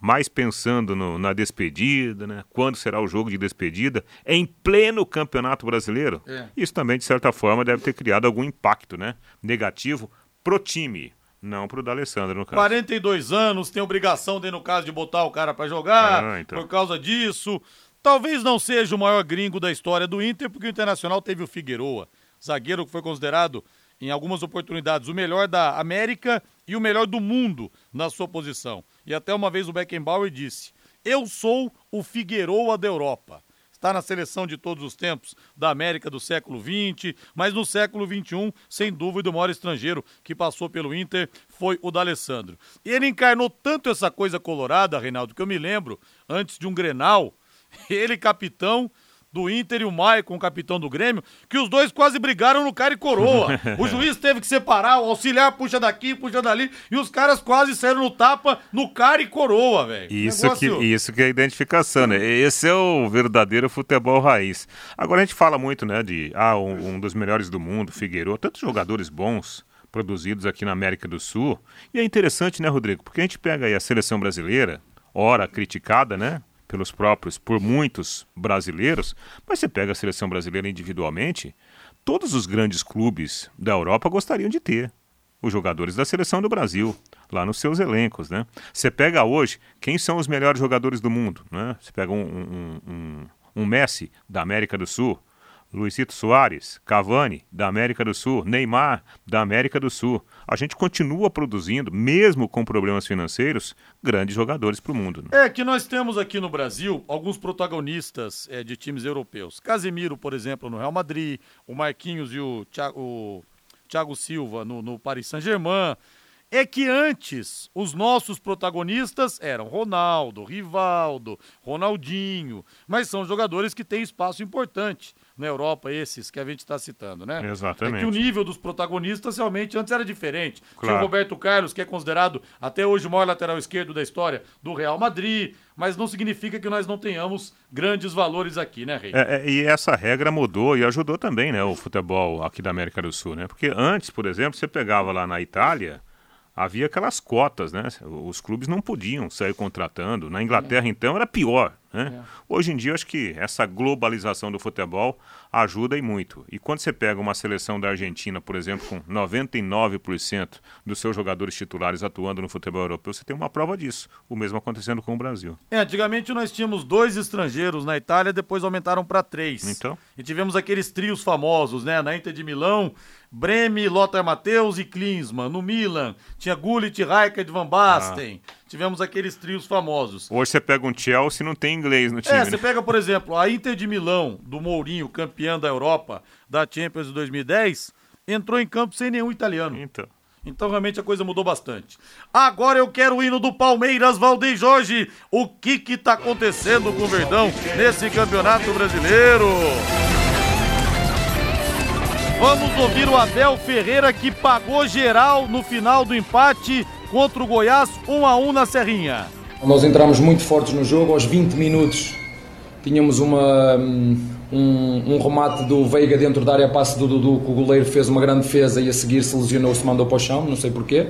mais pensando no- na despedida, né? Quando será o jogo de despedida? Em pleno Campeonato Brasileiro. É. Isso também, de certa forma, deve ter criado algum impacto, né? Negativo pro time, não pro D'Alessandro, no caso. 42 anos, tem obrigação, dentro no caso, de botar o cara pra jogar, Ah, então. por causa disso. Talvez não seja o maior gringo da história do Inter, porque o Internacional teve o Figueroa, zagueiro que foi considerado, em algumas oportunidades, o melhor da América e o melhor do mundo na sua posição. E até uma vez o Beckenbauer disse: Eu sou o Figueroa da Europa. Está na seleção de todos os tempos da América do século XX, mas no século XXI, sem dúvida, o maior estrangeiro que passou pelo Inter foi o D'Alessandro. E ele encarnou tanto essa coisa colorada, Reinaldo, que eu me lembro, antes de um Grenal, ele capitão do Inter e o Maicon, capitão do Grêmio, que os dois quase brigaram no cara e coroa. O juiz teve que separar, o auxiliar puxa daqui, puxa dali, e os caras quase saíram no tapa no cara e coroa, velho. Isso, Negócio- que, isso que é identificação, né? Esse é o verdadeiro futebol raiz. Agora a gente fala muito, né, de ah, um, um dos melhores do mundo, Figueiredo, tantos jogadores bons produzidos aqui na América do Sul. E é interessante, né, Rodrigo? Porque a gente pega aí a seleção brasileira, ora criticada, né? Pelos próprios, por muitos brasileiros, mas você pega a seleção brasileira individualmente, todos os grandes clubes da Europa gostariam de ter os jogadores da seleção do Brasil lá nos seus elencos, né? Você pega hoje quem são os melhores jogadores do mundo, né? Você pega um, um, um, um Messi da América do Sul, Luizito Soares, Cavani da América do Sul, Neymar da América do Sul. A gente continua produzindo, mesmo com problemas financeiros, grandes jogadores para o mundo. Né? É que nós temos aqui no Brasil alguns protagonistas é, de times europeus. Casemiro, por exemplo, no Real Madrid, o Marquinhos e o Thiago, o Thiago Silva no, no Paris Saint-Germain. É que antes os nossos protagonistas eram Ronaldo, Rivaldo, Ronaldinho, mas são jogadores que têm espaço importante na Europa, esses que a gente está citando, né? Exatamente. É que o nível dos protagonistas realmente antes era diferente. Tinha Claro. o Roberto Carlos, que é considerado até hoje o maior lateral esquerdo da história do Real Madrid, mas não significa que nós não tenhamos grandes valores aqui, né, Rei? É, é, e essa regra mudou e ajudou também, né, o futebol aqui da América do Sul, né? Porque antes, por exemplo, você pegava lá na Itália, havia aquelas cotas, né? Os clubes não podiam sair contratando. Na Inglaterra, então, era pior, né? Hoje em dia, acho que essa globalização do futebol ajuda e muito. E quando você pega uma seleção da Argentina, por exemplo, com 99% dos seus jogadores titulares atuando no futebol europeu, você tem uma prova disso. O mesmo acontecendo com o Brasil. É, antigamente nós tínhamos dois estrangeiros na Itália, depois aumentaram para três. Então? E tivemos aqueles trios famosos, né? Na Inter de Milão, Breme, Lothar Matheus e Klinsmann. No Milan, tinha Gullit, Rijkaard, Van Basten. Ah. Tivemos aqueles trios famosos. Hoje você pega um Chelsea e não tem inglês no time. É, né? você pega, por exemplo, a Inter de Milão, do Mourinho, campeã da Europa, da Champions de 2010, entrou em campo sem nenhum italiano. Então. Então realmente a coisa mudou bastante. Agora eu quero o hino do Palmeiras, Valdeir Jorge. O que que tá acontecendo com o Verdão nesse campeonato brasileiro? Vamos ouvir o Abel Ferreira que pagou geral no final do empate contra o Goiás 1 a 1 na Serrinha. Nós entramos muito fortes no jogo, aos 20 minutos tínhamos uma, um, um remate do Veiga dentro da área passe do Dudu, que o goleiro fez uma grande defesa e a seguir se lesionou, se mandou para o chão, não sei porquê.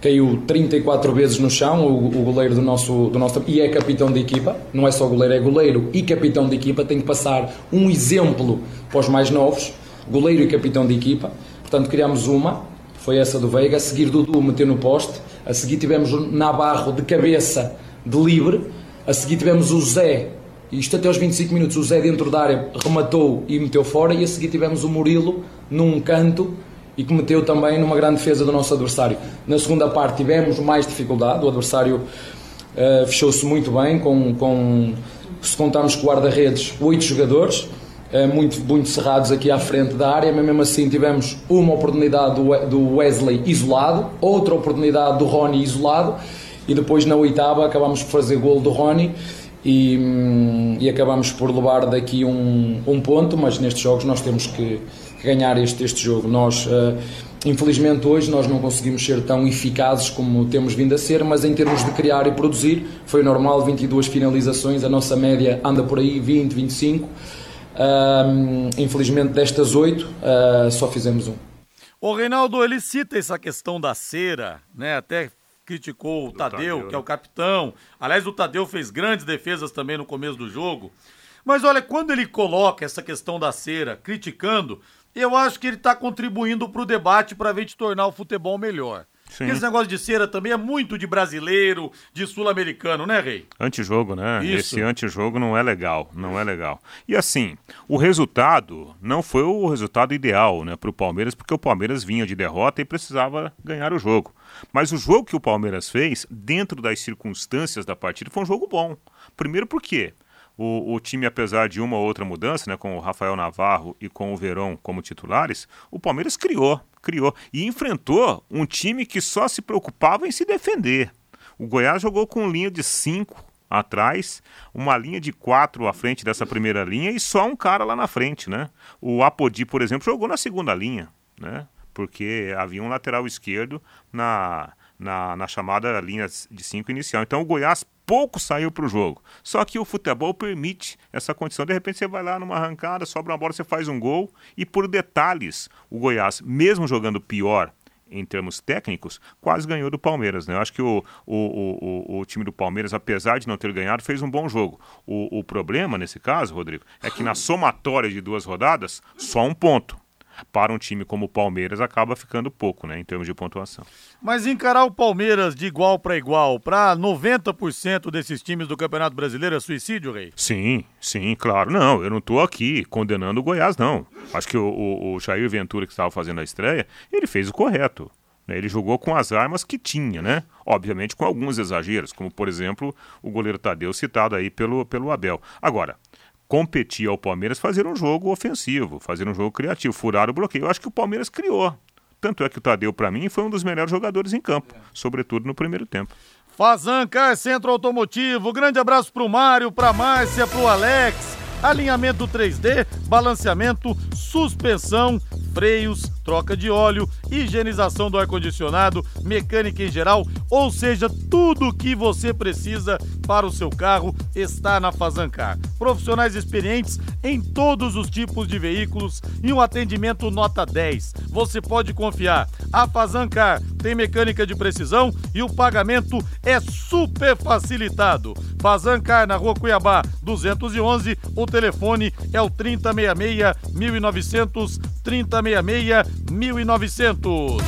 Caiu 34 vezes no chão, o, o goleiro do nosso, do nosso. e é capitão de equipa, não é só goleiro, é goleiro e capitão de equipa. Tem que passar um exemplo para os mais novos, goleiro e capitão de equipa. Portanto, criámos uma, foi essa do Veiga. A seguir, Dudu meteu no poste. A seguir, tivemos o Navarro de cabeça de livre. A seguir, tivemos o Zé. Isto até aos 25 minutos, o Zé dentro da área rematou e meteu fora. E a seguir, tivemos o Murilo num canto e que meteu também numa grande defesa do nosso adversário. Na segunda parte, tivemos mais dificuldade. O adversário uh, fechou-se muito bem, com, com se contarmos com guarda-redes, oito jogadores. Eh, muito, muito cerrados aqui à frente da área, mas mesmo assim tivemos uma oportunidade do Wesley isolado, outra oportunidade do Rony isolado e depois na oitava acabamos por fazer gol do Rony e, hum, e acabamos por levar daqui um, um ponto, mas nestes jogos nós temos que, ganhar este, este jogo. Nós, uh, infelizmente, hoje nós não conseguimos ser tão eficazes como temos vindo a ser, mas em termos de criar e produzir, foi normal 22 finalizações, a nossa média anda por aí 20, 25. Uh, infelizmente, destas oito, uh, só fizemos um. O Reinaldo, ele cita essa questão da cera, né? Até criticou o Tadeu, Tadeu, que é o né? capitão. Aliás, o Tadeu fez grandes defesas também no começo do jogo. Mas olha, quando ele coloca essa questão da cera, criticando, eu acho que ele está contribuindo para o debate para a gente tornar o futebol melhor. Sim. Porque esse negócio de cera também é muito de brasileiro, de sul-americano, né, Rei? Antijogo, né? Isso. Esse antijogo não é legal, não é legal. E assim, o resultado não foi o resultado ideal, né, para o Palmeiras, porque o Palmeiras vinha de derrota e precisava ganhar o jogo. Mas o jogo que o Palmeiras fez, dentro das circunstâncias da partida, foi um jogo bom. Primeiro porque o, o, time, apesar de uma ou outra mudança, né, com o Rafael Navarro e com o Verón como titulares, o Palmeiras criou, criou e enfrentou um time que só se preocupava em se defender. O Goiás jogou com linha de cinco atrás, uma linha de quatro à frente dessa primeira linha e só um cara lá na frente, né? O Apodi, por exemplo, jogou na segunda linha, né? Porque havia um lateral esquerdo na, na, na chamada linha de cinco inicial. Então o Goiás pouco saiu para o jogo. Só que o futebol permite essa condição. De repente você vai lá numa arrancada, sobra uma bola, você faz um gol. E por detalhes, o Goiás, mesmo jogando pior em termos técnicos, quase ganhou do Palmeiras. Né? Eu acho que o, o, o, o, time do Palmeiras, apesar de não ter ganhado, fez um bom jogo. O, o problema, nesse caso, Rodrigo, é que na somatória de duas rodadas, só um ponto para um time como o Palmeiras acaba ficando pouco, né, em termos de pontuação. Mas encarar o Palmeiras de igual para igual para 90% desses times do Campeonato Brasileiro é suicídio, Rei? Sim, sim, claro. Não, eu não estou aqui condenando o Goiás, não. Acho que o, o, o Jair Ventura, que estava fazendo a estreia, ele fez o correto. Né? Ele jogou com as armas que tinha, né? Obviamente com alguns exageros, como por exemplo o goleiro Tadeu citado aí pelo, pelo Abel. Agora, competir ao Palmeiras fazer um jogo ofensivo, fazer um jogo criativo, furar o bloqueio. Eu acho que o Palmeiras criou. Tanto é que o Tadeu, para mim, foi um dos melhores jogadores em campo, sobretudo no primeiro tempo. Fazanca, Centro Automotivo. Grande abraço pro Mário, pra Márcia, pro Alex. Alinhamento 3D, balanceamento, suspensão, freios, troca de óleo, higienização do ar-condicionado, mecânica em geral, ou seja, tudo o que você precisa para o seu carro está na Fazancar. Profissionais experientes em todos os tipos de veículos e um atendimento nota 10. Você pode confiar. A Fazancar tem mecânica de precisão e o pagamento é super facilitado. Fazancar na Rua Cuiabá 211, o telefone é o 3066 1900 3066 1900.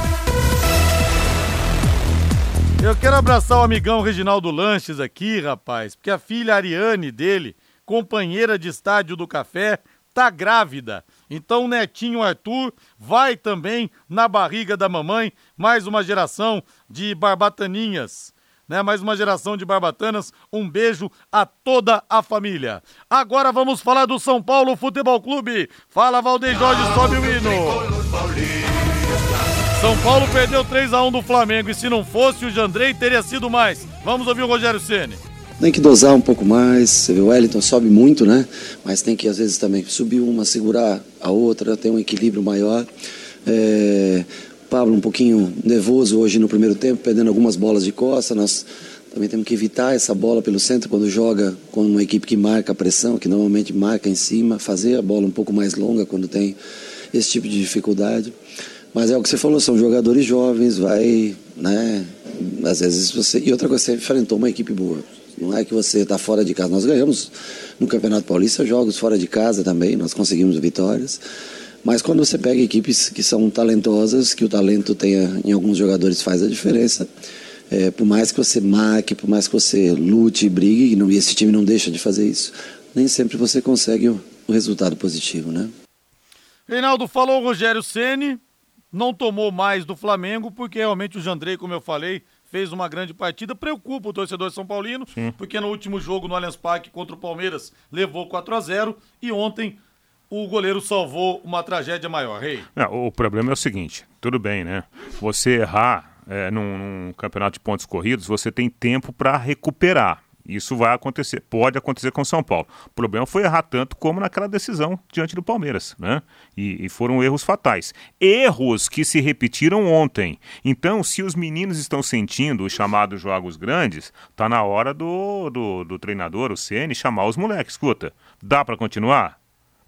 Eu quero abraçar o amigão Reginaldo Lanches aqui, rapaz, porque a filha Ariane dele, companheira de estádio do café, tá grávida. Então o netinho Arthur vai também na barriga da mamãe, mais uma geração de barbataninhas. Né, mais uma geração de barbatanas. Um beijo a toda a família. Agora vamos falar do São Paulo Futebol Clube. Fala, Valdeir Jorge, sobe o hino. São Paulo perdeu 3 a 1 do Flamengo e se não fosse o Jandrei teria sido mais. Vamos ouvir o Rogério Ceni. Tem que dosar um pouco mais. Você vê o Wellington sobe muito, né? Mas tem que às vezes também subir uma, segurar a outra, ter um equilíbrio maior. É... Pablo um pouquinho nervoso hoje no primeiro tempo, perdendo algumas bolas de costa. Nós também temos que evitar essa bola pelo centro quando joga com uma equipe que marca a pressão, que normalmente marca em cima, fazer a bola um pouco mais longa quando tem esse tipo de dificuldade. Mas é o que você falou, são jogadores jovens, vai, né? Às vezes você. E outra coisa, você enfrentou uma equipe boa. Não é que você está fora de casa. Nós ganhamos no Campeonato Paulista jogos fora de casa também, nós conseguimos vitórias. Mas quando você pega equipes que são talentosas, que o talento tenha, em alguns jogadores faz a diferença, é, por mais que você marque, por mais que você lute e brigue, e esse time não deixa de fazer isso, nem sempre você consegue o, o resultado positivo, né? Reinaldo falou Rogério Ceni, não tomou mais do Flamengo, porque realmente o Jandrei, como eu falei, fez uma grande partida. Preocupa o torcedor São Paulino, Sim. porque no último jogo no Allianz Parque contra o Palmeiras levou 4 a 0 e ontem o goleiro salvou uma tragédia maior. Rei. Não, o problema é o seguinte: tudo bem, né? Você errar é, num, num campeonato de pontos corridos, você tem tempo para recuperar. Isso vai acontecer, pode acontecer com São Paulo. O problema foi errar tanto como naquela decisão diante do Palmeiras, né? E, e, foram erros fatais. Erros que se repetiram ontem. Então, se os meninos estão sentindo os chamados jogos grandes, tá na hora do, do, do treinador, o CN, chamar os moleques. Escuta, dá para continuar?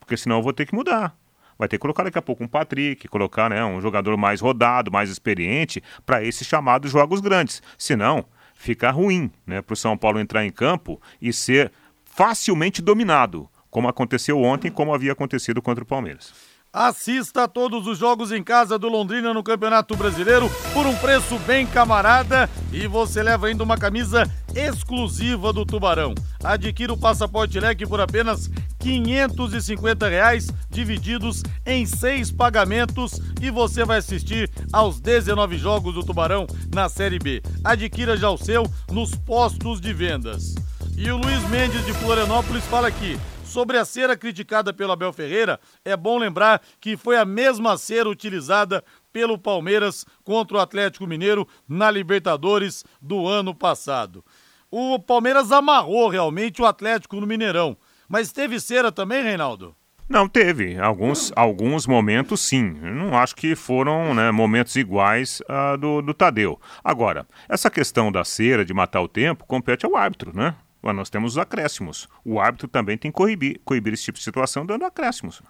Porque senão eu vou ter que mudar vai ter que colocar daqui a pouco um Patrick, colocar né, um jogador mais rodado, mais experiente para esses chamados jogos grandes. Senão, fica ruim né, para o São Paulo entrar em campo e ser facilmente dominado, como aconteceu ontem, como havia acontecido contra o Palmeiras. Assista a todos os jogos em casa do Londrina no Campeonato Brasileiro por um preço bem camarada e você leva ainda uma camisa exclusiva do Tubarão. Adquira o passaporte leque por apenas 550 reais, divididos em seis pagamentos e você vai assistir aos 19 jogos do Tubarão na Série B. Adquira já o seu nos postos de vendas. E o Luiz Mendes de Florianópolis fala aqui. Sobre a cera criticada pelo Abel Ferreira, é bom lembrar que foi a mesma cera utilizada pelo Palmeiras contra o Atlético Mineiro na Libertadores do ano passado. O Palmeiras amarrou realmente o Atlético no Mineirão. Mas teve cera também, Reinaldo? Não, teve. Alguns, alguns momentos, sim. Não acho que foram né, momentos iguais uh, do, do Tadeu. Agora, essa questão da cera, de matar o tempo, compete ao árbitro, né? Nós temos os acréscimos. O árbitro também tem que coibir, coibir esse tipo de situação dando acréscimos.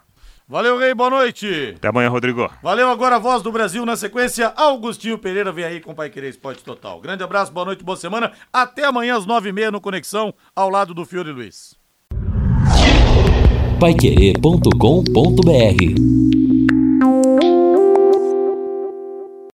Valeu, Rei, boa noite. Até amanhã, Rodrigo. Valeu agora a voz do Brasil na sequência. Augustinho Pereira vem aí com o Pai Querer Esporte Total. Grande abraço, boa noite, boa semana. Até amanhã às nove e meia no Conexão, ao lado do Fiore Luiz. Paiquerê.com.br